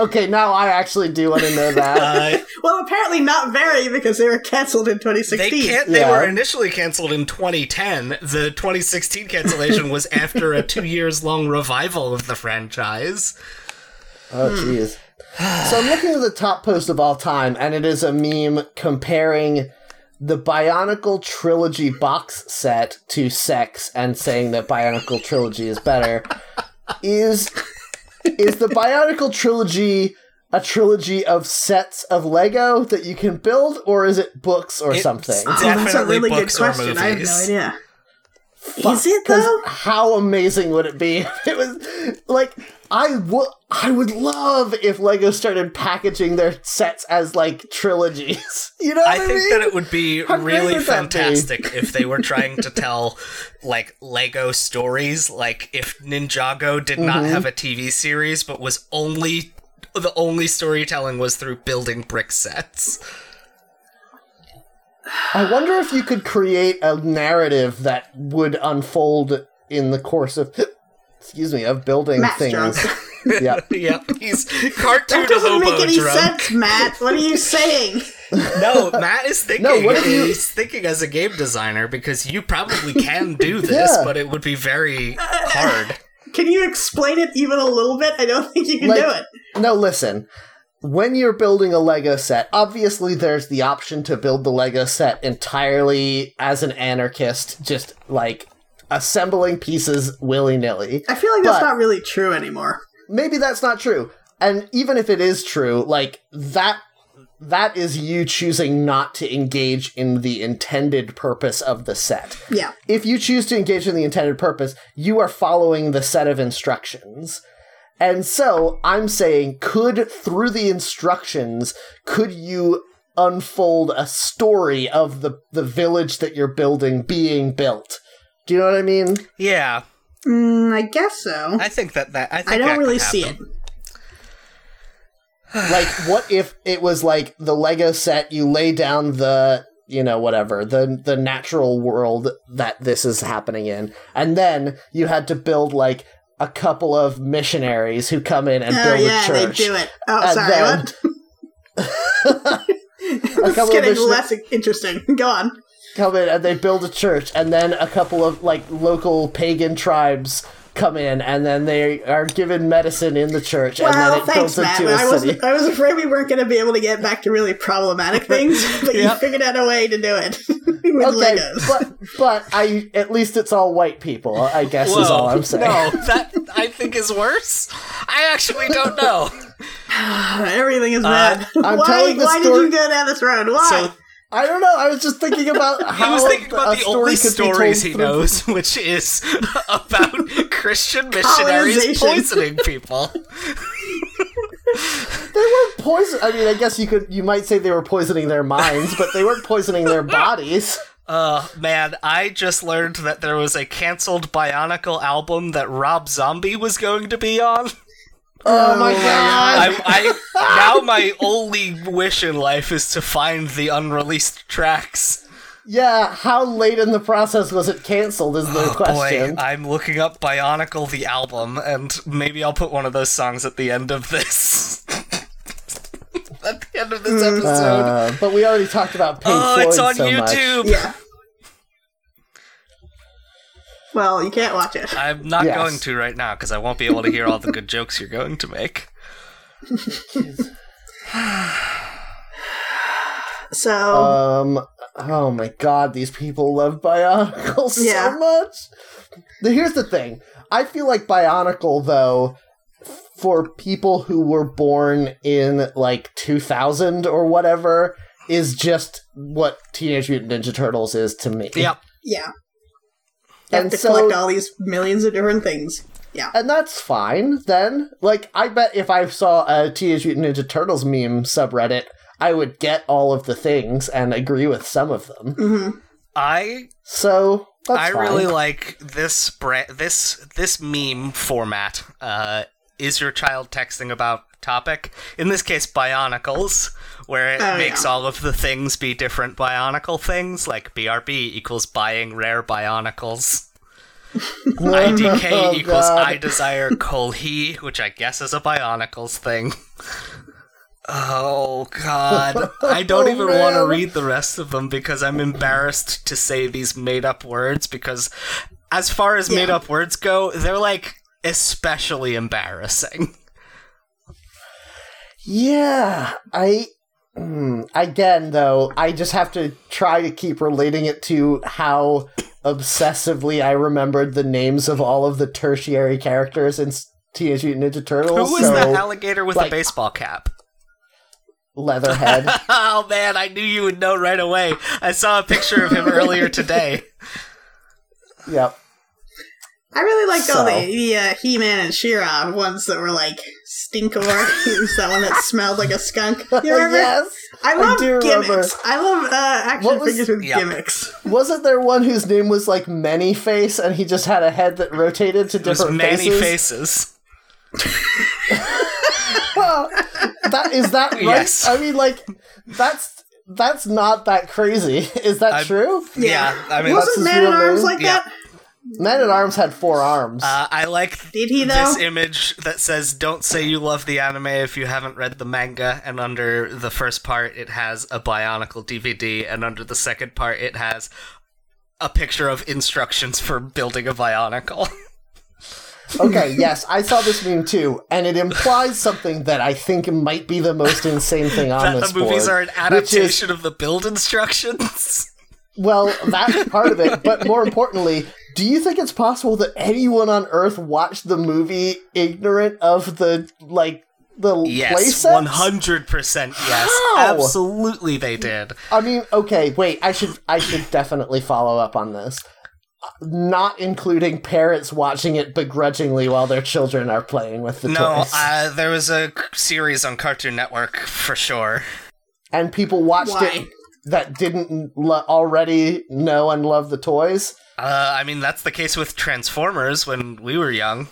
Okay, now I actually do want to know <laughs> that. uh, Well, apparently not very because they were canceled in they 2016. can't. They Yeah. were initially canceled in 2010. The 2016 cancellation was <laughs> after a two years long revival of the franchise. Oh, jeez. So I'm looking at the top post of all time, and it is a meme comparing the Bionicle Trilogy box set to sex and saying that Bionicle Trilogy is better. Is is the Bionicle Trilogy a trilogy of sets of Lego that you can build, or is it books or It's something? Oh, that's a Definitely really good books or question. I have no movies. Idea. Is it though? how amazing would it be <laughs> if it was like I would I would love if Lego started packaging their sets as like trilogies. <laughs> You know what I I, think mean? that it would be How really that be? fantastic if they were trying to <laughs> tell like Lego stories, like if Ninjago did not Mm-hmm. have a TV series but was only the only storytelling was through building brick sets. I wonder if you could create a narrative that would unfold in the course of <gasps> excuse me, of building Matt's things. <laughs> yeah, yeah. <laughs> yep, he's cartoon That doesn't make any drunk. sense, Matt. What are you <laughs> saying? No, Matt is thinking. No, what if you- He's thinking as a game designer because you probably can do this, Yeah. but it would be very hard. Can you explain it even a little bit? I don't think you can Like- do it. No, listen. When you're building a Lego set, obviously there's the option to build the Lego set entirely as an anarchist, just like assembling pieces willy nilly. I feel like that's not really true anymore. Maybe that's not true. And even if it is true, like that that is you choosing not to engage in the intended purpose of the set. Yeah. If you choose to engage in the intended purpose, you are following the set of instructions. And so I'm saying, could through the instructions, could you unfold a story of the, the village that you're building being built? Do you know what I mean? Yeah, Mm, I guess so. I think that that I think I don't could really see it. <sighs> like what if it was like the lego set you lay down the you know whatever the the natural world that this is happening in and then you had to build like a couple of missionaries who come in and Oh build yeah, a church they do it. Oh, sorry. then- it's <laughs> <laughs> getting less interesting. <laughs> Go on. come in and they build a church and then a couple of like local pagan tribes come in and then they are given medicine in the church and then it thanks, builds Matt. into a I was city I was afraid we weren't going to be able to get back to really problematic <laughs> things, but you Yep. figured out a way to do it <laughs> with okay Legos. but but i at least it's all white people i guess is all i'm saying No, that I think is worse. I actually don't know. <sighs> Everything is bad. Uh, I'm why telling the why story- did you go down this road? Why? So I don't know. I was just thinking about <laughs> how he was thinking about the story only stories he through- knows, <laughs> which is <laughs> about Christian missionaries poisoning people. They weren't poison. I mean, I guess you could. You might say they were poisoning their minds, but they weren't poisoning their bodies. Uh, man, I just learned that there was a canceled Bionicle album that Rob Zombie was going to be on. Oh my god! I, I now my only wish in life is to find the unreleased tracks. Yeah, how late in the process was it canceled? Is the Oh, Boy, question. I'm looking up Bionicle the album, and maybe I'll put one of those songs at the end of this. <laughs> at the end of this episode. Uh, but we already talked about Pink oh, Floyd it's on so much. YouTube. yeah. Well, you can't watch it. I'm not Yes. going to right now because I won't be able to hear all the good <laughs> jokes you're going to make. <laughs> So Um. Oh my god, these people love Bionicle so Yeah. much. Here's the thing. I feel like Bionicle, though, for people who were born in like 2000 or whatever, is just what Teenage Mutant Ninja Turtles is to me. Yep. yeah, you have And to so- collect all these millions of different things. Yeah. And that's fine then. Like, I bet if I saw a Teenage Mutant Ninja Turtles meme subreddit, I would get all of the things and agree with some of them. hmm I So that's I fine. really like this bra- this this meme format. Uh, is your child texting about topic. In this case, Bionicles, where it Oh, makes yeah. all of the things be different Bionicle things, like BRB equals buying rare Bionicles. <laughs> IDK Oh, equals God. I desire Kolhii, which I guess is a Bionicles thing. Oh god. I <laughs> don't Oh, even want to read the rest of them because I'm embarrassed to say these made up words because as far as made-up words go, they're like especially embarrassing. Yeah, I. Hmm, again, though, I just have to try to keep relating it to how obsessively I remembered the names of all of the tertiary characters in S- Teenage Mutant Ninja Turtles. Who was so, the alligator with like- a baseball cap? Leatherhead. <laughs> oh man, I knew you would know right away. I saw a picture of him <laughs> earlier today. yep. I really liked all the, the uh, He-Man and She-Ra ones that were like Stinkor. He was that one <laughs> that smelled like a skunk. You remember? yes. I love do remember. gimmicks. I love uh, action What was- figures with Yep. gimmicks. Wasn't there one whose name was like Many Face, and he just had a head that rotated to There's different many faces? faces. <laughs> that is that right? Yes. I mean, like that's that's not that crazy. Is that I'm- true? Yeah, I mean, That's wasn't his Man at Arms name? like Yeah. that? Man at Arms had four arms. uh, I like Did he though? this image that says "Don't say you love the anime if you haven't read the manga." And under the first part, it has a Bionicle DVD, and under the second part, it has a picture of instructions for building a Bionicle. <laughs> okay, yes, I saw this meme too, and it implies something that I think might be the most insane thing on that this the movies board, are an which is- adaptation of the build instructions. Well, that's part of it, but more importantly, do you think it's possible that anyone on Earth watched the movie ignorant of the like the Yes, playsets? one hundred percent. Yes, How? absolutely, they did. I mean, okay, wait. I should I should definitely follow up on this. Uh, Not including parents watching it begrudgingly while their children are playing with the No, toys, uh, there was a series on Cartoon Network for sure. and people watched Why? it that didn't lo- already know and love the toys. Uh, I mean, that's the case with Transformers when we were young.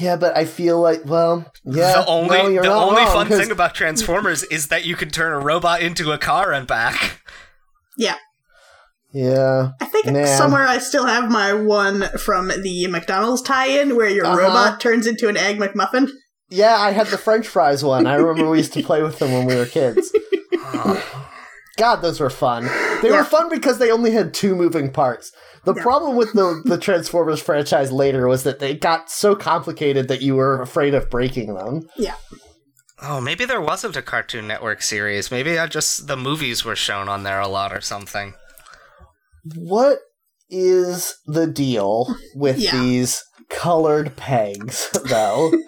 Yeah, but I feel like, well, yeah. the only no, you're the only wrong, fun 'cause- thing about Transformers is that you can turn a robot into a car and back. Yeah. Yeah, I think Man. somewhere I still have my one from the McDonald's tie-in where your Uh-huh. robot turns into an egg McMuffin. yeah. I had the French fries one. I remember we used to play with them when we were kids. <laughs> <sighs> God, those were fun. They Yeah. were fun because they only had two moving parts. The Yeah. problem with the the Transformers franchise later was that they got so complicated that you were afraid of breaking them. Yeah. Oh, maybe there wasn't a Cartoon Network series. Maybe I just the movies were shown on there a lot or something. What is the deal with Yeah. these colored pegs, though? <laughs>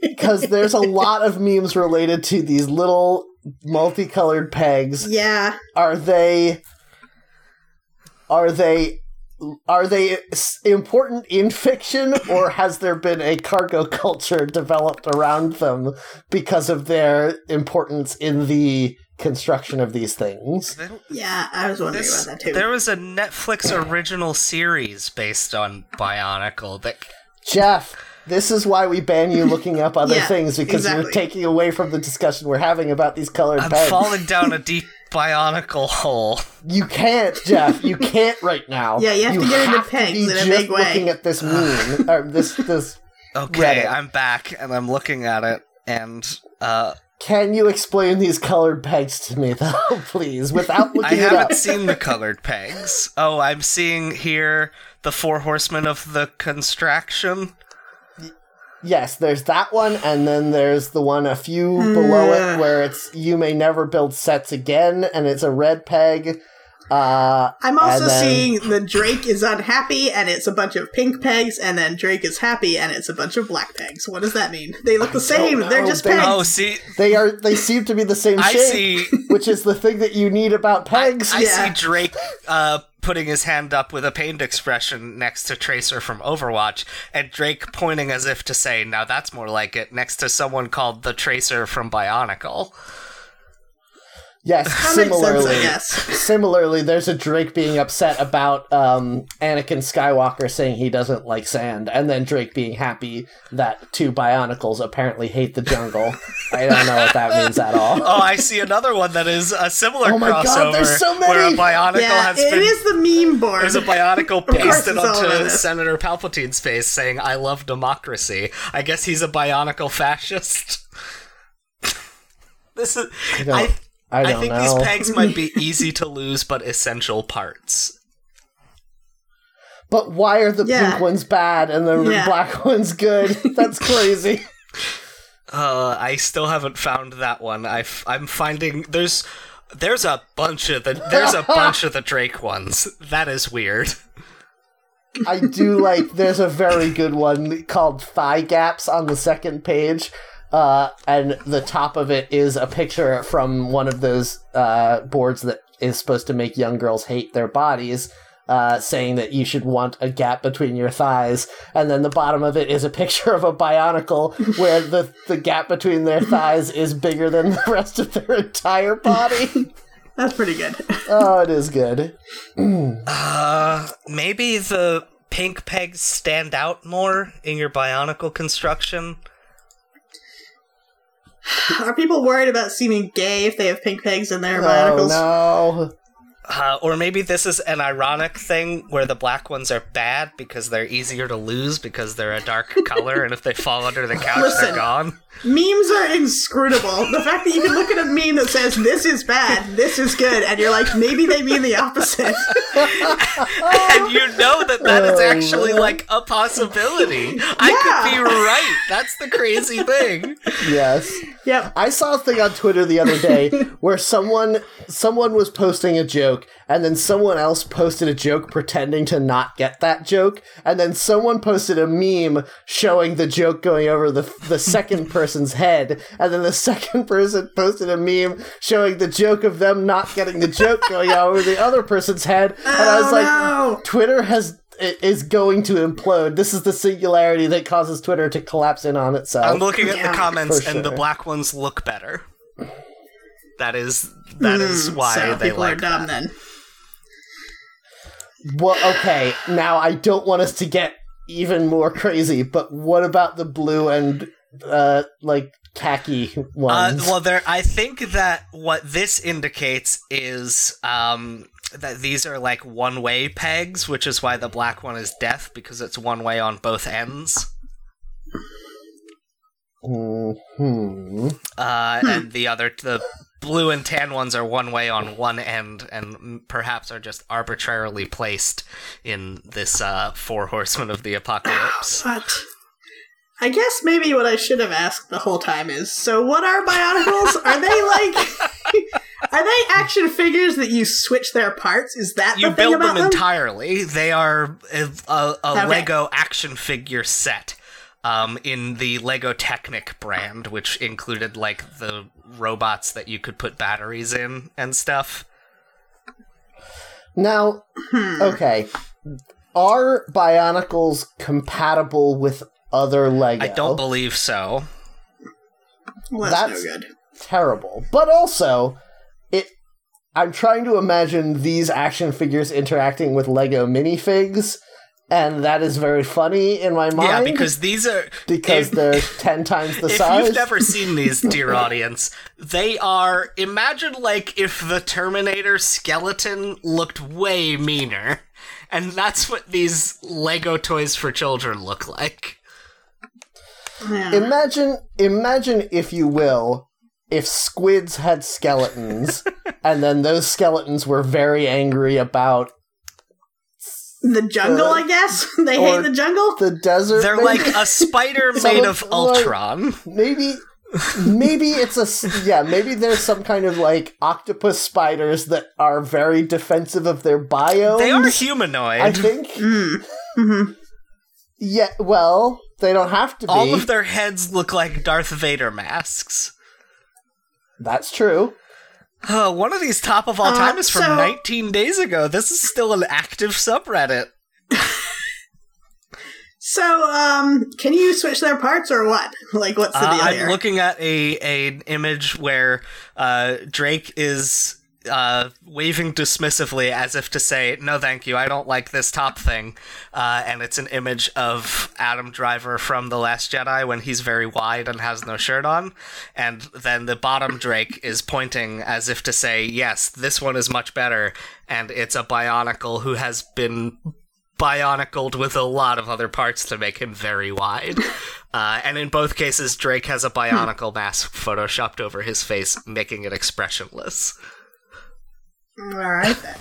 Because there's a lot of memes related to these little multicolored pegs. Yeah. Are they? Are they? Are they important in fiction, or has there been a cargo culture developed around them because of their importance in the construction of these things? Yeah, I was wondering This- about that too. there was a Netflix original series based on Bionicle that Jeff, this is why we ban you looking up other <laughs> Yeah, things because you're taking away from the discussion we're having about these colored I'm pegs. falling <laughs> down a deep Bionicle hole. You can't, Jeff. You can't right now. Yeah, you have to get into have pegs in a just big way. Looking at this meme or this this. Okay, Reddit. I'm back and I'm looking at it and uh Can you explain these colored pegs to me <laughs> though, please, without I looking it haven't up? seen the colored pegs. Oh, I'm seeing here the four horsemen of the construction. Yes, there's that one, and then there's the one a few below it hmm. where it's you may never build sets again, and it's a red peg. Uh, I'm also then- seeing the Drake is unhappy and it's a bunch of pink pegs, and then Drake is happy and it's a bunch of black pegs. What does that mean? They look the same. know. They're just They- pegs. Oh, see, they are they seem to be the same <laughs> I shape, see. <laughs> which is the thing that you need about pegs. I Yeah. see Drake uh, putting his hand up with a pained expression next to Tracer from Overwatch, and Drake pointing as if to say, "Now that's more like it." Next to someone called the Tracer from Bionicle. Yes, That makes sense, similarly, I guess. <laughs> similarly, there's a Drake being upset about um, Anakin Skywalker saying he doesn't like sand, and then Drake being happy that two Bionicles apparently hate the jungle. I don't know what that means at all. Oh, I see another one that is a similar Oh my God, there's so where a many! Bionicle Yeah, has it been is the meme board. There's a Bionicle <laughs> pasted it's all over onto. Senator Palpatine's face saying, I love democracy. I guess he's a Bionicle fascist. <laughs> this is. I, don't- I, I don't think know. these pegs might be <laughs> easy to lose, but essential parts. But why are the Yeah. pink ones bad and the Yeah. black <laughs> ones good? <laughs> That's crazy. Uh, I still haven't found that one. i f- I'm finding there's there's a bunch of the there's a bunch of the Drake ones. That is weird. I do like. There's a very good one called "Thigh Gaps" on the second page, uh, and the top of it is a picture from one of those uh, boards that is supposed to make young girls hate their bodies. Uh, saying that you should want a gap between your thighs, and then the bottom of it is a <laughs> picture of a bionicle where the the gap between their thighs is bigger than the rest of their entire body. <laughs> That's pretty good. <laughs> oh, it is good. Uh, maybe the pink pegs stand out more in your Bionicle construction. Are people worried about seeming gay if they have pink pegs in their Oh Bionicles? no! Uh, or maybe this is an ironic thing where the black ones are bad because they're easier to lose because they're a dark <laughs> color, and if they fall under the couch, Listen. they're gone. Memes are inscrutable. The fact that you can look at a meme that says this is bad, this is good, and you're like, maybe they mean the opposite. <laughs> and you know that that is Oh, actually like a possibility. I could be right. That's the crazy thing. Yes. yep. I saw a thing on Twitter the other day <laughs> where someone someone was posting a joke and then someone else posted a joke pretending to not get that joke and then someone posted a meme showing the joke going over the the second <laughs> person's head and then the second person posted a meme showing the joke of them not getting the joke going over the other person's head and I was Oh, like no. Twitter has is going to implode. This is the singularity that causes Twitter to collapse in on itself. I'm looking at Yeah, the comments, for and the black ones look better. That is that is why so they people like are dumb that. then. Well, okay. Now I don't want us to get even more crazy, but what about the blue and uh like khaki Uh, ones? well, there. I think that what this indicates is um, that these are like one-way pegs, which is why the black one is death because it's one way on both ends. hmm Uh, and the other, the blue and tan ones are one way on one end, and perhaps are just arbitrarily placed in this uh, four horsemen of the apocalypse. <coughs> But I guess maybe what I should have asked the whole time is so what are Bionicles? <laughs> are they like <laughs> Are they action figures that you switch their parts? Is that you the thing build about them them? entirely. They are a, a, a Okay. Lego action figure set. Um, in the Lego Technic brand, which included like the robots that you could put batteries in and stuff. Now, Hmm. okay. Are Bionicles compatible with other Lego? I don't believe so. well, that's, that's- no good. terrible. But also, it. I'm trying to imagine these action figures interacting with Lego minifigs, and that is very funny in my mind. Yeah, because these are because if- they're <laughs> ten times the if size. If you've never seen these, dear audience, they are. Imagine like if the Terminator skeleton looked way meaner, and that's what these Lego toys for children look like. Yeah. Imagine, imagine if you will, if squids had skeletons, <laughs> and then those skeletons were very angry about the jungle, uh, I guess. <laughs> they hate the jungle. the desert. They're maybe? like a spider <laughs> made of- of Ultron. maybe. Maybe it's a yeah. Maybe there's some kind of like octopus spiders that are very defensive of their biomes. They are humanoid. I think. <laughs> Mm. Mhm. Yeah. Well, they don't have to be. All of their heads look like Darth Vader masks. That's true. Uh, one of these top of all Uh, time is from so- 19 days ago. This is still an active subreddit. <laughs> So, um, can you switch their parts or what? <laughs> Like, what's the Uh, I'm here? looking at a, a an image where uh, Drake is uh, waving dismissively as if to say, "No, thank you, I don't like this top thing." Uh, and it's an image of Adam Driver from The Last Jedi when he's very wide and has no shirt on, and then the bottom Drake is pointing as if to say, "Yes, this one is much better." And it's a Bionicle who has been bionicled with a lot of other parts to make him very wide. <laughs> Uh, and in both cases, Drake has a bionicle mask photoshopped over his face, making it expressionless. All right then.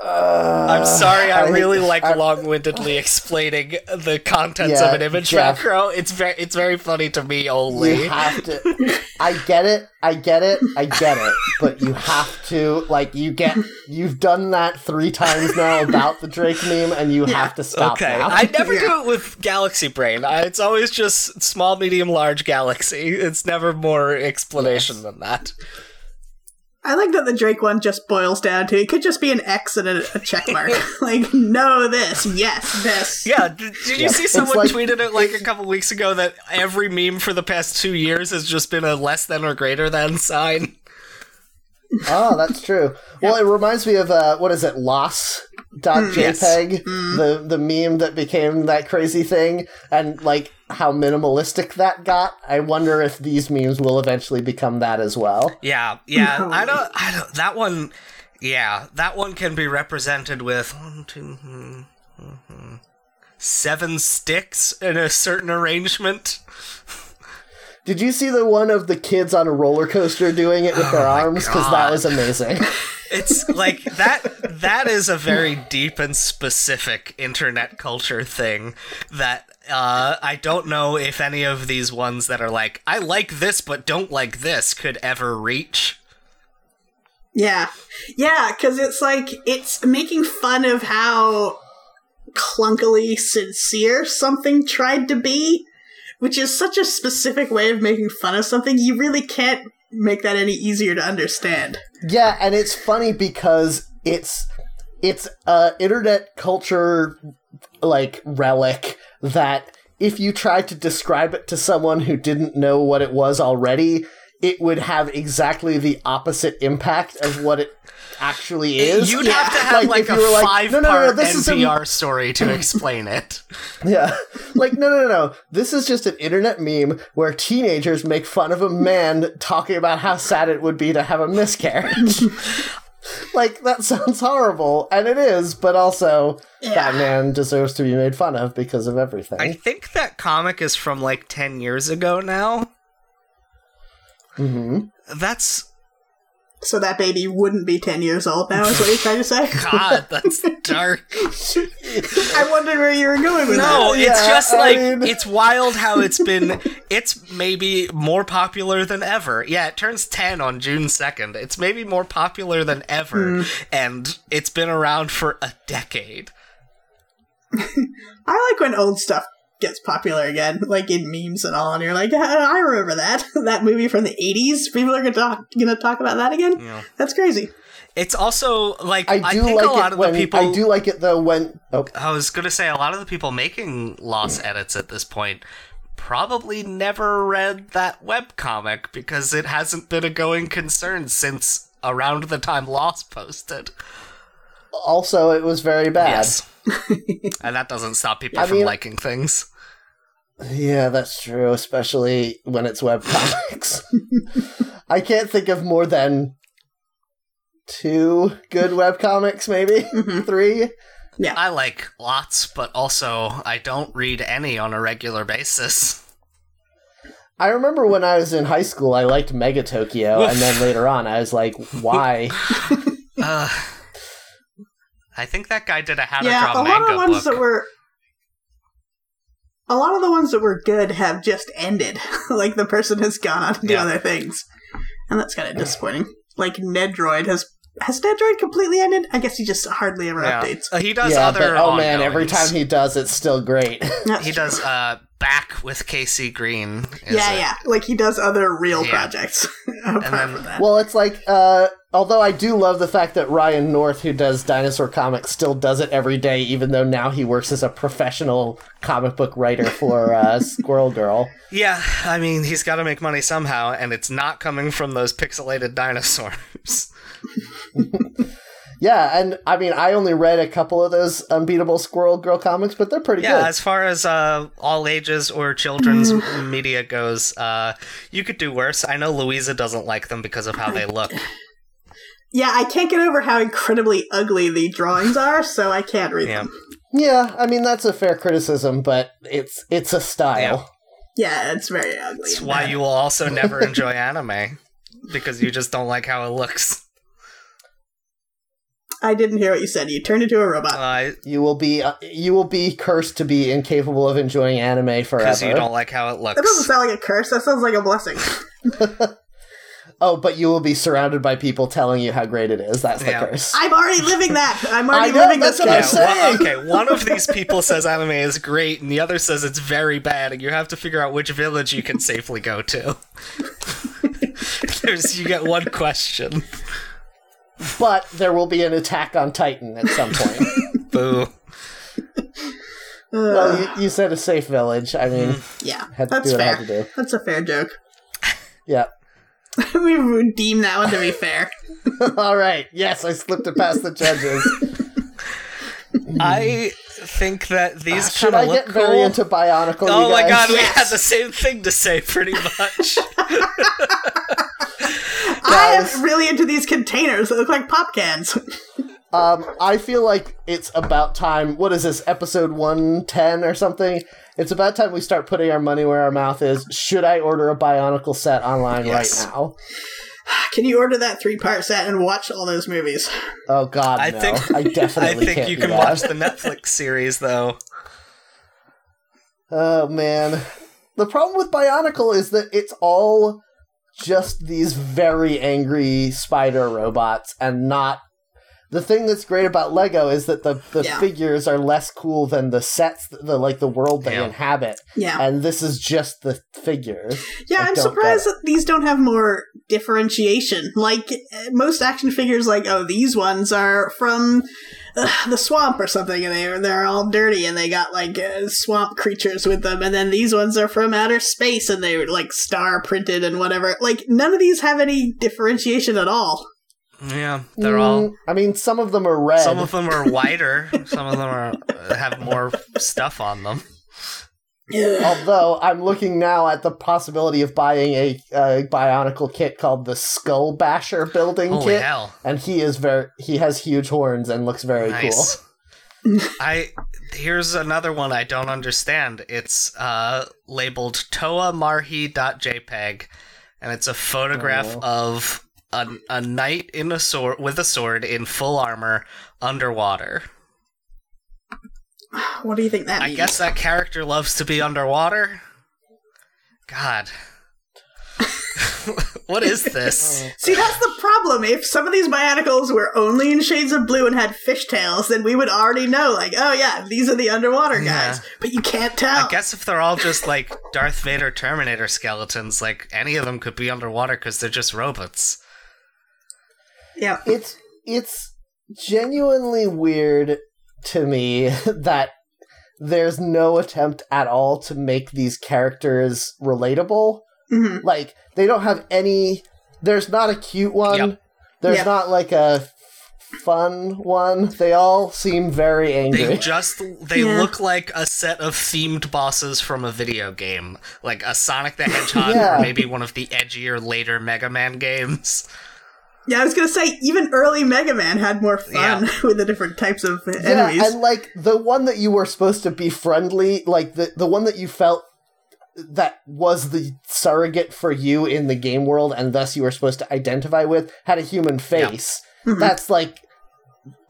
Uh, I'm sorry, I, I- really like I- long-windedly explaining the contents Yeah, of an image Jeff. macro. It's very, it's very funny to me only. You have to. I get it. I get it. I get it. But you have to like you get. You've done that three times now about the Drake meme, and you have to stop Okay, now. I never Yeah. do it with Galaxy Brain. I, it's always just small, medium, large galaxy. It's never more explanation than that. I like that the Drake one just boils down to it could just be an X and a, a check mark. <laughs> <laughs> like, no, this, yes, this. <laughs> Yeah, did, did you see someone like- tweeted it like a couple weeks ago that every meme for the past two years has just been a less than or greater than sign? Oh, that's true. Well, it reminds me of uh, what is it, loss.jpg, Yes. the the meme that became that crazy thing, and like how minimalistic that got. I wonder if these memes will eventually become that as well. Yeah, yeah. <laughs> I don't. I don't. That one. Yeah, that one can be represented with one, two, hmm, hmm, hmm, seven sticks in a certain arrangement. Did you see the one of the kids on a roller coaster doing it with their Oh my arms? Because that was amazing. <laughs> It's like that. That is a very deep and specific internet culture thing that. Uh, I don't know if any of these ones that are like, I like this but don't like this could ever reach. Yeah. Yeah, because it's like, it's making fun of how clunkily sincere something tried to be, which is such a specific way of making fun of something, you really can't make that any easier to understand. Yeah, and it's funny because it's it's a internet culture like relic that if you tried to describe it to someone who didn't know what it was already, it would have exactly the opposite impact of what it actually is. You'd Yeah. have to <laughs> have Like, like, a like, five "No, no, no, part this is a- NPR story to explain it. <laughs> Yeah. Like, no, no, no, no. This is just an internet meme where teenagers make fun of a man talking about how sad it would be to have a miscarriage. <laughs> like, that sounds horrible, and it is, but also, Yeah. that man deserves to be made fun of because of everything. I think that comic is from like 10 years ago now. hmm That's. So that baby wouldn't be 10 years old now, is what you're trying to say? <laughs> God, that's <laughs> dark. I wondered where you were going with No, that. No, it's Yeah, just I like. mean- It's wild how it's been. It's maybe more popular than ever. Yeah, it turns 10 on June 2nd. It's maybe more popular than ever. Hmm. And it's been around for a decade. <laughs> I like when old stuff gets popular again, <laughs> like in memes and all, and you're like, "Ah, I remember that. <laughs> that movie from the 80s. People are gonna talk, gonna talk about that again? Yeah. That's crazy. It's also like. I I, do think like a lot it of when the people. I do like it though when oh I was gonna say a lot of the people making loss <clears throat> edits at this point probably never read that webcomic because it hasn't been a going concern since around the time Loss posted. also it was very bad. Yes. <laughs> and that doesn't stop people I from mean- liking things. Yeah, that's true, especially when it's web comics. <laughs> I can't think of more than two good web comics, maybe? Three? Yeah, I like lots, but also I don't read any on a regular basis. I remember when I was in high school, I liked Megatokyo, and then <laughs> later on, I was like, why? Uh, I think that guy did a how to yeah, draw a lot of the ones book. that were. A lot of the ones that were good have just ended. <laughs> like the person has gone on to do Yeah. other things. And that's kind of disappointing. Like Nedroid has. Has Nedroid completely ended? I guess he just hardly ever Yeah. updates. Uh, he does yeah, other. but oh man, every time he does, it's still great. <laughs> <laughs> He does uh back with KC Green. is Yeah, it? yeah. Like he does other real Yeah. projects apart then- from that. well, it's like uh, Although I do love the fact that Ryan North, who does dinosaur comics, still does it every day, even though now he works as a professional comic book writer for uh, <laughs> Squirrel Girl. Yeah, I mean, he's got to make money somehow, and it's not coming from those pixelated dinosaurs. <laughs> Yeah, and I mean, I only read a couple of those Unbeatable Squirrel Girl comics, but they're pretty good. yeah, good. as far as uh, all ages or children's media goes, uh, you could do worse. I know Louisa doesn't like them because of how they look. Yeah, I can't get over how incredibly ugly the drawings are, so I can't read Yeah. them. Yeah, I mean that's a fair criticism, but it's it's a style. Yeah, yeah it's very ugly. That's why you will also never <laughs> enjoy anime because you just don't like how it looks. I didn't hear what you said. You turned into a robot. Because You will be uh, you will be cursed to be incapable of enjoying anime forever. Because you don't like how it looks. that doesn't sound like a curse. That sounds like a blessing. <laughs> <laughs> Oh, but you will be surrounded by people telling you how great it is. That's the Yeah. curse. I'm already living that. I'm already I know, living that's this what I'm saying. One, okay, one of these people says anime is great, and the other says it's very bad, and you have to figure out which village you can safely go to. <laughs> There's you get one question. But there will be an attack on Titan at some point. <laughs> Boo. well, you, you said a safe village. I mean, Yeah, had to that's do what I fair. had to do. That's a fair joke. Yeah. <laughs> we deem that one to be fair. <laughs> All right. Yes, I slipped it past the judges. <laughs> I think that these ah, Should kind I of look get very into Bionicle? Oh you my guys? god, we had the same thing to say pretty much. I am really into these containers that look like pop cans. Um, I feel like it's about time. What is this, episode 110 or something? It's about time we start putting our money where our mouth is. Should I order a Bionicle set online Yes. right now? <sighs> Can you order that three part set and watch all those movies? Oh god, I no. think I definitely. <laughs> I definitely think can't you do can that. watch the Netflix series though. <laughs> Oh man. The problem with Bionicle is that it's all just these very angry spider robots and not the thing that's great about Lego is that the, the Yeah. figures are less cool than the sets, the like the world they Yeah. inhabit, Yeah. and this is just the figures. Yeah, I I'm surprised that these don't have more differentiation. Like, most action figures, like, oh, these ones are from uh, the swamp or something, and they're, they're all dirty, and they got, like, uh, swamp creatures with them, and then these ones are from outer space, and they're, like, star printed and whatever. Like, none of these have any differentiation at all. Yeah, they're all Mm, I mean, some of them are red. Some of them are whiter. Some of them are have more stuff on them. <laughs> Although I'm looking now at the possibility of buying a, uh Bionicle kit called the Skull Basher building Holy kit, hell! and he is very he has huge horns and looks very Nice. <laughs> I here's another one I don't understand. It's uh, labeled toamarhi.jpg, and it's a photograph of a, a knight in a sword with a sword in full armor underwater. What do you think that I means? guess that character loves to be underwater. God. <laughs> what is this? <laughs> See, that's the problem. If some of these Bionicles were only in shades of blue and had fishtails, then we would already know, like, oh yeah, these are the underwater guys. Yeah. But you can't tell. I guess if they're all just like Darth Vader Terminator skeletons, like any of them could be underwater because they're just robots. Yeah. It's it's genuinely weird to me <laughs> that there's no attempt at all to make these characters relatable. hmm Like they don't have any. There's not a cute one. Yep. There's Yeah. not like a fun one. They all seem very angry. They just they Yeah. look like a set of themed bosses from a video game, like a Sonic the Hedgehog <laughs> Yeah. or maybe one of the edgier later Mega Man games. Yeah, I was gonna say, even early Mega Man had more fun <laughs> with the different types of uh, enemies. Yeah, and like the one that you were supposed to be friendly, like the the one that you felt that was the surrogate for you in the game world, and thus you were supposed to identify with, had a human face. Mhm. That's like,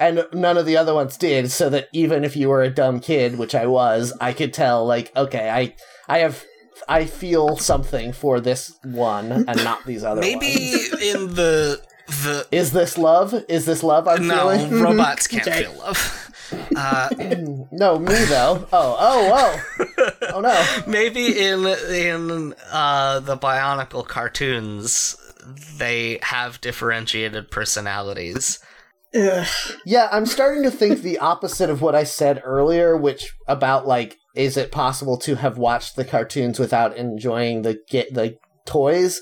and none of the other ones did. So that even if you were a dumb kid, which I was, I could tell, like, okay, I I have. I feel something for this one and not these other Maybe ones. in the the Is this love? Is this love I'm no feeling? <laughs> robots <laughs> can't Okay. feel love. Uh, <laughs> No, me though. Oh, oh, oh. Oh no. maybe in in uh, the Bionicle cartoons, they have differentiated personalities. Ugh. Yeah, I'm starting to think the opposite of what I said earlier, which about like, is it possible to have watched the cartoons without enjoying the get the toys?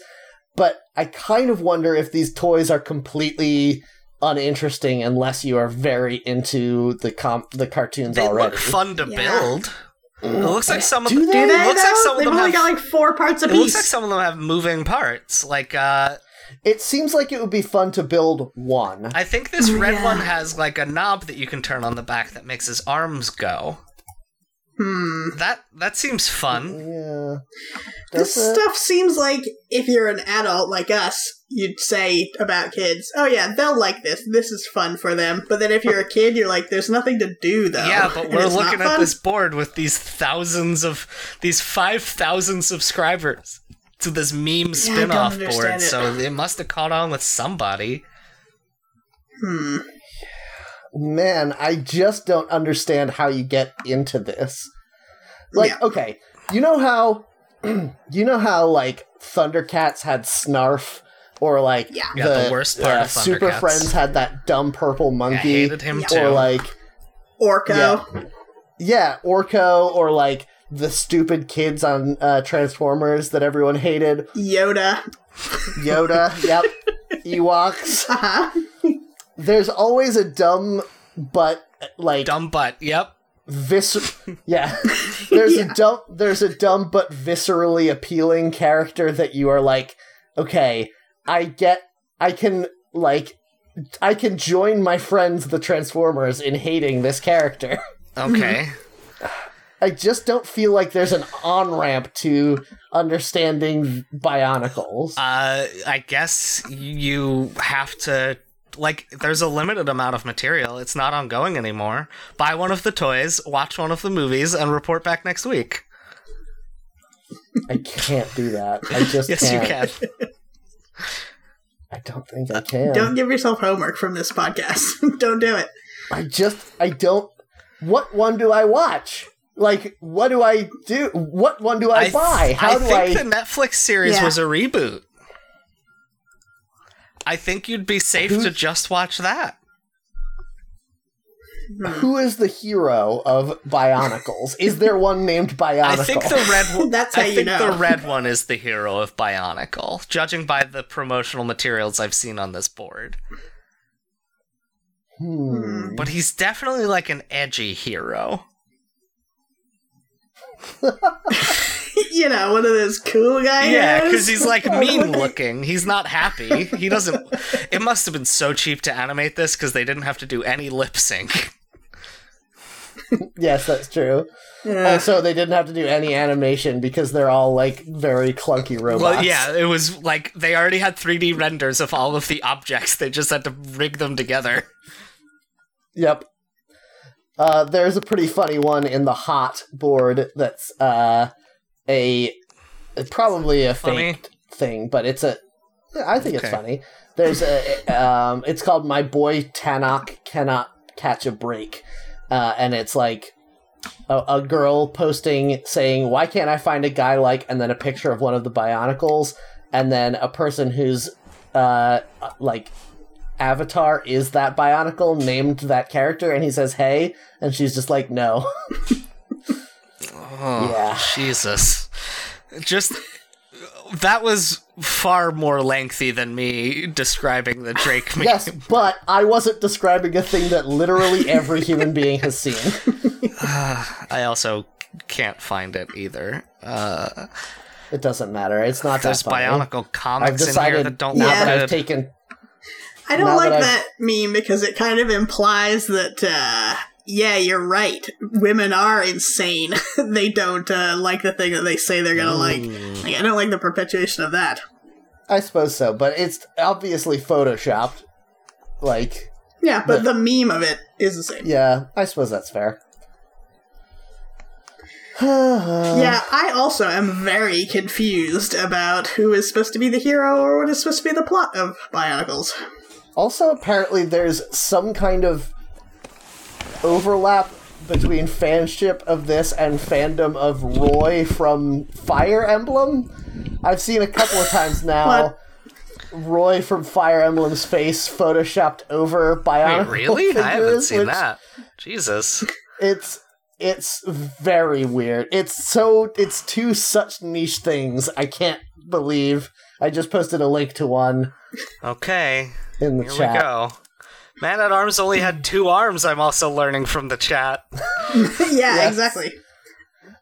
But I kind of wonder if these toys are completely uninteresting unless you are very into the comp the cartoons They already. look fun to Yeah. build. It looks like some of Do the, they? Do they? It looks like some of They've them only have. got like four parts it apiece. looks like some of them have moving parts. Like uh, It seems like it would be fun to build one. I think this Oh, red yeah. one has like a knob that you can turn on the back that makes his arms go. Hmm. That that seems fun. Yeah. This it? stuff seems like if you're an adult like us, you'd say about kids, "Oh yeah, they'll like this. This is fun for them." But then if you're a kid, you're like, "There's nothing to do though." Yeah, but <laughs> we're looking at this board with these thousands of these five thousand subscribers to this meme Yeah, spin-off board, it. so it must have caught on with somebody. Hmm. Man, I just don't understand how you get into this. Like, Yeah. okay, you know how <clears throat> you know how like Thundercats had Snarf or like Yeah. Yeah, the worst part uh, of Super Thundercats. Friends had that dumb purple I monkey hated him Yeah. too. or like Orko. yeah, Orko or like the stupid kids on uh, Transformers that everyone hated. Yoda. Yoda, yep. <laughs> Ewoks. Uh-huh. There's always a dumb but like Dumb butt. Yep. vis <laughs> yeah there's Yeah. a dumb there's a dumb but viscerally appealing character that you are like okay i get i can like i can join my friends the transformers in hating this character <laughs> Okay. i just don't feel like there's an on-ramp to understanding bionicles Uh, I guess you have to like. There's a limited amount of material. It's not ongoing anymore. Buy one of the toys, watch one of the movies, and report back next week. i can't do that i just Yes, you can't can. <laughs> i don't think i uh, can Don't give yourself homework from this podcast. <laughs> don't do it. I just I don't. What one do I watch? Like, what do I do? What one do I, th- buy? How I do think I? the Netflix series Yeah. was a reboot. I think you'd be safe Who's- to just watch that. Who is the hero of Bionicles? is there one named Bionicle? I think the red <laughs> one. That's how I you think know. the red one is the hero of Bionicle, judging by the promotional materials I've seen on this board. Hmm. But he's definitely like an edgy hero. <laughs> you know, one of those cool guys. Yeah, because he's like <laughs> mean look. looking. He's not happy. He doesn't. <laughs> It must have been so cheap to animate this because they didn't have to do any lip sync. Yes, that's true. Yeah. Also, they didn't have to do any animation because they're all like very clunky robots. Well, yeah, it was like they already had 3D renders of all of the objects. They just had to rig them together. Yep. Uh, there's a pretty funny one in the hot board that's uh, a probably a Funny? fake thing, but it's a. I think it's funny. There's a. <laughs> Um, it's called "My Boy Tahnok Cannot Catch a Break," uh, and it's like a, a girl posting saying, "Why can't I find a guy like?" and then a picture of one of the Bionicles, and then a person who's uh, like avatar is that bionicle named that character and he says hey and she's just like no <laughs> Oh, Yeah. Jesus. Just. That was far more lengthy than me describing the Drake <laughs> meme. yes but i wasn't describing a thing that literally every human being has seen <laughs> <sighs> I also can't find it either. Uh, it doesn't matter it's not there's that funny. Bionicle i've comics in here that don't now that i've taken I don't Now like that that meme because it kind of implies that, uh, yeah, you're right. Women are insane. <laughs> they don't uh, like the thing that they say they're gonna like. like. I don't like the perpetuation of that. i suppose so but it's obviously photoshopped like Yeah, but The- the meme of it is the same. yeah i suppose that's fair <sighs> Yeah, I also am very confused about who is supposed to be the hero or what is supposed to be the plot of Bionicles. Also, apparently, there's some kind of overlap between fanship of this and fandom of Roy from Fire Emblem. I've seen a couple of times now Roy from Fire Emblem's face photoshopped over Bionicle Wait, really? figures, I haven't seen which that. Jesus. It's it's very weird. It's so it's two such niche things. I can't believe I just posted a link to one Okay, in the here chat. we go. Man at Arms only had two arms, I'm also learning from the chat. <laughs> yeah, Yes. exactly.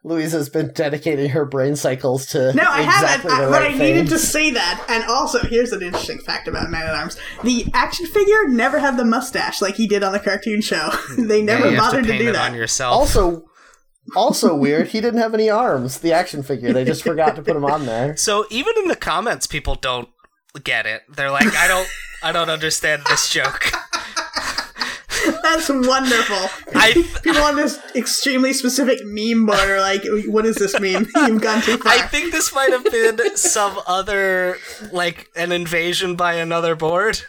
Louisa's been dedicating her brain cycles to No, I exactly haven't. I, the but right I needed to things. say that. And also, here's an interesting fact about Man at Arms: the action figure never had the mustache like he did on the cartoon show. <laughs> they never Yeah, you have to bothered to, do it that. on yourself. Also, <laughs> also weird. He didn't have any arms. The action figure. They just forgot to put him on there. So even in the comments, people don't get it. They're like, I don't, I don't understand this joke. <laughs> That's wonderful. I, <laughs> People on this extremely specific meme board are like, what does this meme? <laughs> You've gone too far." I think this might have been some other, like an invasion by another board.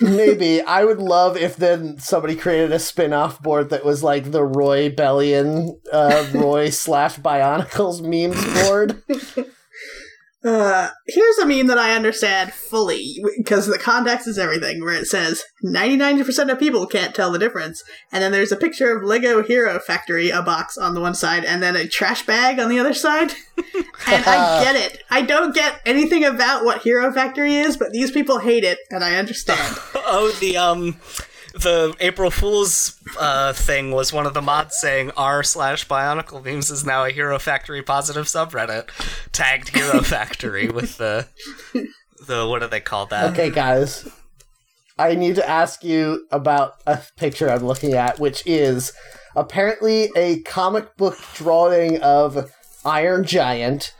Maybe I would love if then somebody created a spin-off board that was like the Roy Bellion, uh, Roy slash Bionicles memes board. Uh, here's a meme that I understand fully because the context is everything. Where it says 99% of people can't tell the difference, and then there's a picture of Lego Hero Factory, a box on the one side, and then a trash bag on the other side. <laughs> and I <laughs> get it. I don't get anything about what Hero Factory is, but these people hate it, and I understand. <laughs> Oh, the um, the April Fool's uh thing was one of the mods saying r slash Bionicle memes is now a Hero Factory positive subreddit tagged Hero <laughs> Factory with the the what do they call that? Okay, guys. I need to ask you about a picture I'm looking at, which is apparently a comic book drawing of Iron Giant,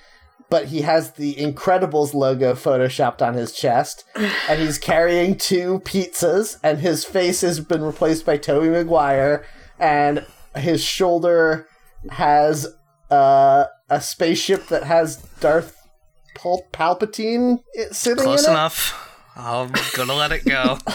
but he has the Incredibles logo photoshopped on his chest, and he's carrying two pizzas, and his face has been replaced by Tobey Maguire, and his shoulder has uh, a spaceship that has Darth Pal- Palpatine sitting Close in it. Close enough. I'm gonna let it go. <laughs>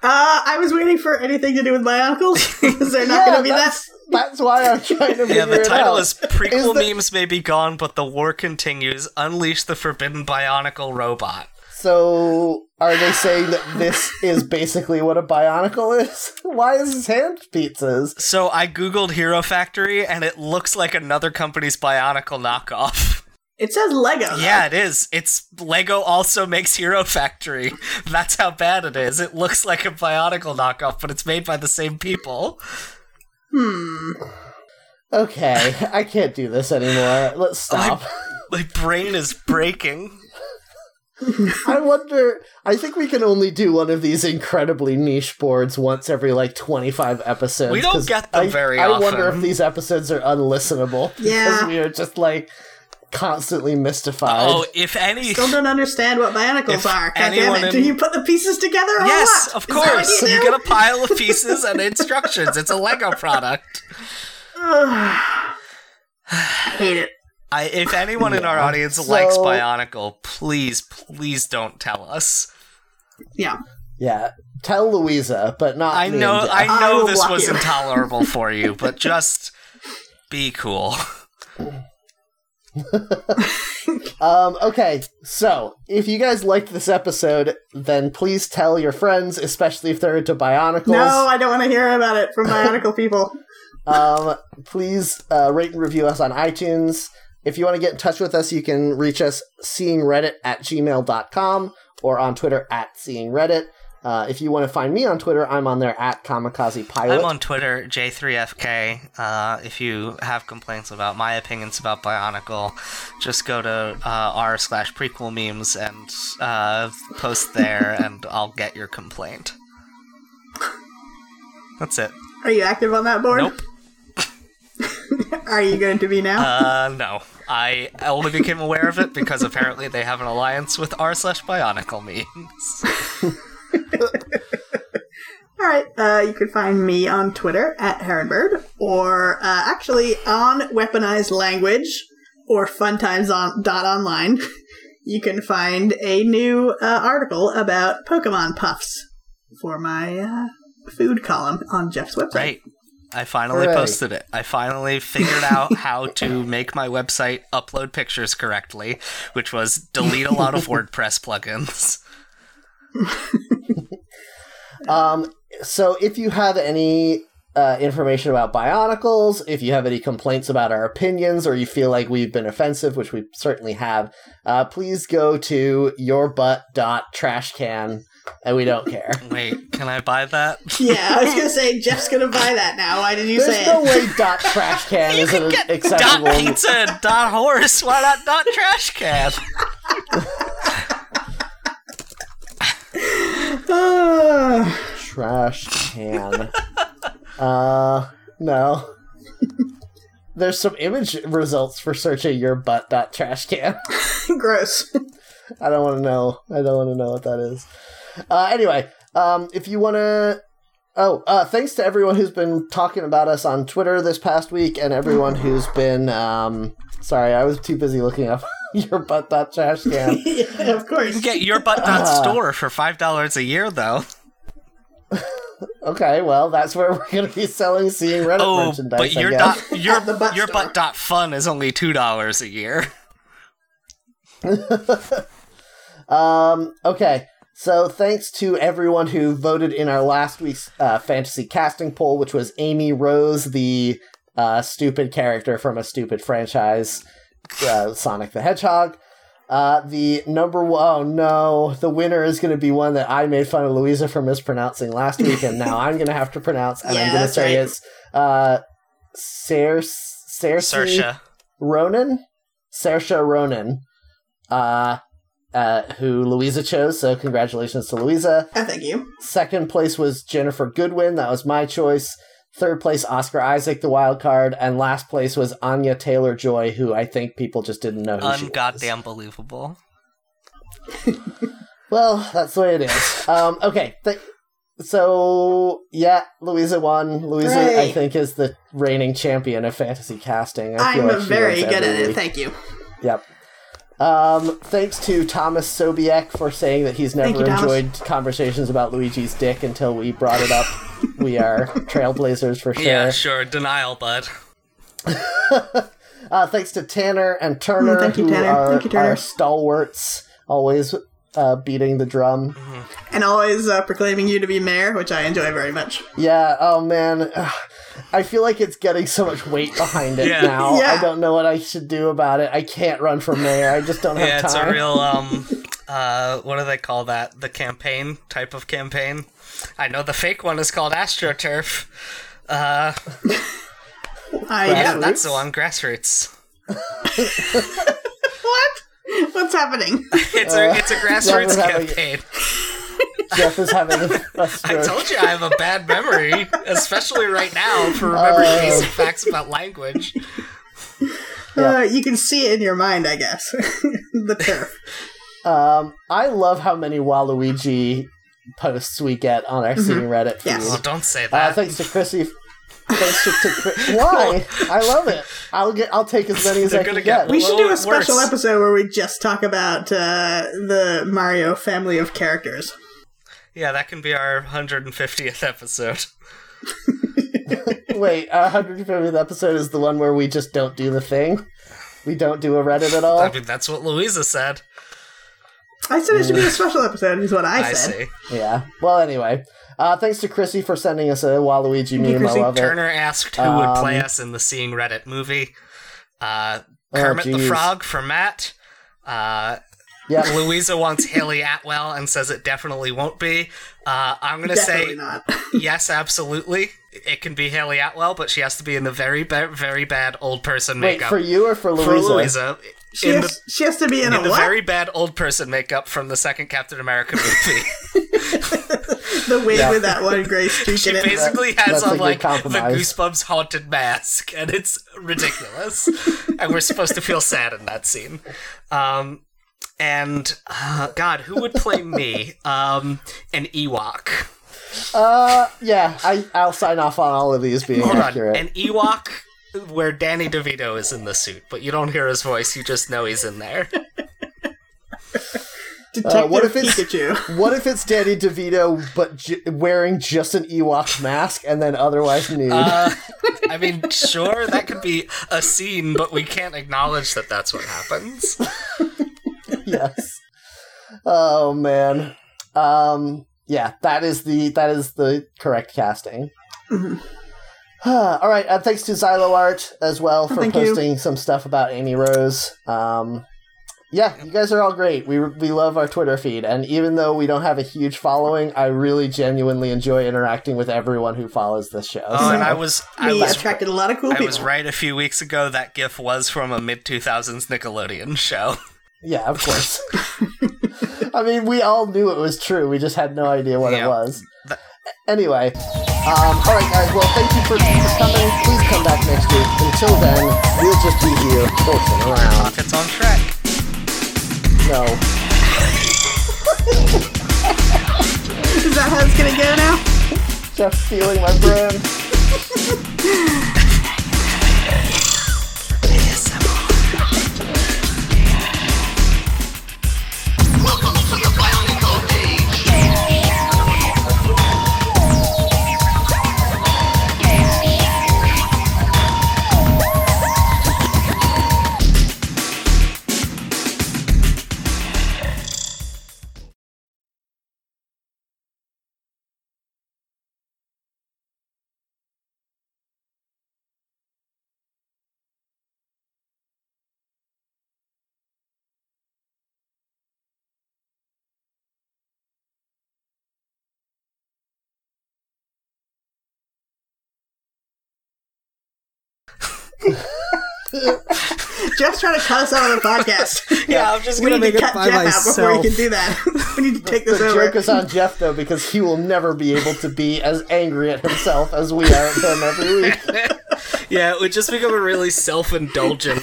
Uh, I was waiting for anything to do with Bionicles. is there not going to be that? That's, that's why I'm trying to figure <laughs> Yeah, the it title out. is Prequel Is the- Memes May Be Gone, but the War Continues. Unleash the Forbidden Bionicle Robot. So, are they saying that this is basically what a Bionicle is? <laughs> Why is his hand pizzas? So I googled Hero Factory, and it looks like another company's Bionicle knockoff. <laughs> It says Lego. though. Yeah, it is. It's Lego also makes Hero Factory. That's how bad it is. It looks like a Bionicle knockoff, but it's made by the same people. Hmm. Okay, I can't do this anymore. Let's stop. <laughs> My brain is breaking. I wonder. I think we can only do one of these incredibly niche boards once every like 25 episodes. We don't get them I, very I wonder if these episodes are unlistenable. Yeah. Because we are just like constantly mystified. Oh, if any. Still don't understand what Bionicles are. God damn anyone it. in- Do you put the pieces together or Yes, what? of Is that what course. you You get a pile of pieces and instructions. It's a Lego product. <sighs> Hate it. I, if anyone in our audience So- likes Bionicle, please, please don't tell us. Yeah. Yeah, tell Louisa, but not. I me know, and <laughs> I I know will this was you. intolerable for you, but just be cool. <laughs> <laughs> Um, okay, so if you guys liked this episode, then please tell your friends, especially if they're into Bionicles. No, I don't want to hear about it from Bionicle people. <laughs> Um, please uh, rate and review us on iTunes. If you want to get in touch with us, you can reach us seeingreddit at gmail.com or on Twitter at seeingreddit. Uh, if you want to find me on Twitter, I'm on there at kamikaze pilot. I'm on Twitter, J3FK. Uh, if you have complaints about my opinions about Bionicle, just go to uh, r slash prequel memes and uh, post there, <laughs> and I'll get your complaint. That's it. Are you active on that board? Nope. <laughs> Are you going to be now? Uh, no. I only became aware of it because apparently they have an alliance with r slash Bionicle memes. <laughs> <laughs> All right. Uh, you can find me on Twitter at Heronbird, or uh, actually on Weaponized Language or Funtimes on dot online. <laughs> You can find a new uh, article about Pokemon puffs for my uh, food column on Jeff's website. Right. I finally Hooray. posted it. I finally figured out <laughs> how to make my website upload pictures correctly, which was delete a lot of WordPress plugins. <laughs> Um, so if you have any uh, information about Bionicles, if you have any complaints about our opinions, or you feel like we've been offensive, which we certainly have, uh, please go to yourbutt.trashcan, and we don't care. <laughs> Wait, can I buy that? <laughs> Yeah, I was gonna say Jeff's gonna buy that now. Why did you say There's no way dot trash can isn't can acceptable. dot pizza dot horse. Why not dot trash can? Ah. Trash can. uh, no. There's some image results for searching your butt dot trash can. <laughs> gross. I don't want to know. I don't want to know what that is. Uh, anyway, um, if you want to. Oh, uh, thanks to everyone who's been talking about us on Twitter this past week and everyone who's been. Um, sorry, I was too busy looking up <laughs> your butt dot trash can. <laughs> yeah, of You course. can get your butt dot store for five dollars a year, though. <laughs> Okay, well, that's where we're going to be selling seeing Reddit Oh, merchandise. but your dot your butt your store. butt dot fun is only two dollars a year. Um, okay. So thanks to everyone who voted in our last week's uh, fantasy casting poll, which was Amy Rose, the uh, stupid character from a stupid franchise, uh, Sonic the Hedgehog. Uh, the number one, oh no, the winner is going to be one that I made fun of Louisa for mispronouncing last week, and now I'm going to have to pronounce, and Yeah, I'm going to say right. it's uh, Cer- Cersei Ronan, Saoirse Ronan, uh, uh, who Louisa chose. So congratulations to Louisa. Oh, thank you. Second place was Ginnifer Goodwin. That was my choice. Third place, Oscar Isaac, the wild card, and last place was Anya Taylor Joy, who I think people just didn't know who she was. Ungoddamn believable. <laughs> Well, that's the way it is. Um, okay, th- so yeah, Louisa won. Louisa, I think, is the reigning champion of fantasy casting. I I'm like very good at it. week. Thank you. Yep. Um, thanks to Thomas Sobiek for saying that he's never you, Thomas. enjoyed conversations about Luigi's dick until we brought it up. we are trailblazers for sure. Yeah, sure. Denial, bud. <laughs> Uh, thanks to Tanner and Turner, Mm, thank you, who Tanner. are Thank you, Turner. our stalwarts, always uh, beating the drum. And always uh, proclaiming you to be mayor, which I enjoy very much. Yeah. Oh man, <sighs> I feel like it's getting so much weight behind it <laughs> Yeah. now. Yeah. I don't know what I should do about it. I can't run for mayor. I just don't have Yeah, time. it's a real <laughs> um uh what do they call that? The campaign type of campaign. I know the fake one is called AstroTurf. Uh <laughs> I yeah, that's the one, grassroots. What? <laughs> What's happening? <laughs> It's a it's a grassroots we're having- campaign. <laughs> Jeff is having a, a I stroke. told you I have a bad memory, especially right now for remembering basic facts about language. Uh, you can see it in your mind, I guess. the turf. Um, I love how many Waluigi posts we get on our Seeing Reddit feed. Yes. Oh, don't say Uh, that. thanks to Chrissy. Thanks to, to Chris- why? I love it. I'll get. I'll take as many as They're I can get. get We should do a special works. episode where we just talk about uh, the Mario family of characters. yeah, that can be our 150th episode. <laughs> Wait, our 150th episode is the one where we just don't do the thing. We don't do a Reddit at all. I mean, that's what Louisa said. I said it should be a special episode, is what I, I, said. see. Yeah. Well, anyway, uh, thanks to Chrissy for sending us a Waluigi you, meme. I Chrissy. love it. Turner asked who would play Um, us in the Seeing Reddit movie. Uh, Oh, Kermit the. Frog for Matt. Uh, Yeah. <laughs> Louisa wants Hayley Atwell and says it definitely won't be. Uh, I'm gonna say not. <laughs> yes, absolutely. It can be Hayley Atwell, but she has to be in the very, ba- very bad old person Wait, makeup for you or for Louisa? For Louisa. She in has, the, she has to be in, in a the what? very bad old person makeup from the second Captain America movie. <laughs> the wig Yeah. with that one gray <laughs> streak She in it. basically has that's on good like the. Goosebumps haunted mask, and it's ridiculous. <laughs> and we're supposed to feel sad in that scene. Um, and uh, God, who would play me? Um, an Ewok. Uh, yeah. I I'll sign off on all of these being Hold accurate. on, an Ewok. Where Danny DeVito is in the suit, but you don't hear his voice, you just know he's in there. <laughs> Detective what if it's- Pikachu. <laughs> What if it's Danny DeVito but j- wearing just an Ewok mask and then otherwise nude? Uh, <laughs> I mean, sure, that could be a scene, but we can't acknowledge that that's what happens. yes. Oh man. Um. Yeah, that is the that is the correct casting. Mhm. All right. Uh, thanks to Xylo Art as well for Thank you. posting some stuff about Amy Rose. Um. Yeah, you guys are all great. We we love our Twitter feed, and even though we don't have a huge following, I really genuinely enjoy interacting with everyone who follows this show. Oh, and I was, I We was, attracted a lot of cool I people. was right a few weeks ago. That GIF was from a mid two thousands Nickelodeon show. <laughs> Yeah, of course. <laughs> I mean, we all knew it was true. We just had no idea what Yeah. it was. Th- Anyway, um, all right, guys. Well, thank you for, for coming. Please come back next week. Until then, we'll just be here horsing around. Pockets on track. No. Is that how it's gonna go now? Jeff stealing my brand. <laughs> Jeff's trying to cut us out of the podcast. <laughs> Yeah, I'm just we gonna need make to it cut by Jeff out before he can do that. <laughs> we need to take this The over. joke is on Jeff though, because he will never be able to be as angry at himself as we are at him every week. <laughs> Yeah, it would just become a really self indulgent,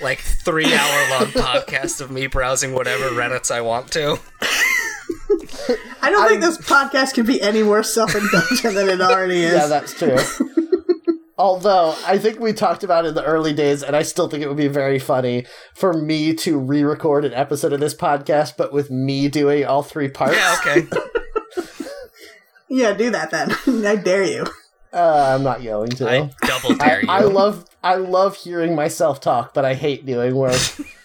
like three hour long podcast of me browsing whatever Reddits I want to. I don't think this podcast can be any more self-indulgent than it already is. Yeah, that's true. Although I think we talked about it in the early days, and I still think it would be very funny for me to re-record an episode of this podcast, but with me doing all three parts. Yeah, okay. <laughs> Yeah, do that then. <laughs> I dare you. Uh, I'm not going to. I double I, dare you. I love I love hearing myself talk, but I hate doing work. <laughs>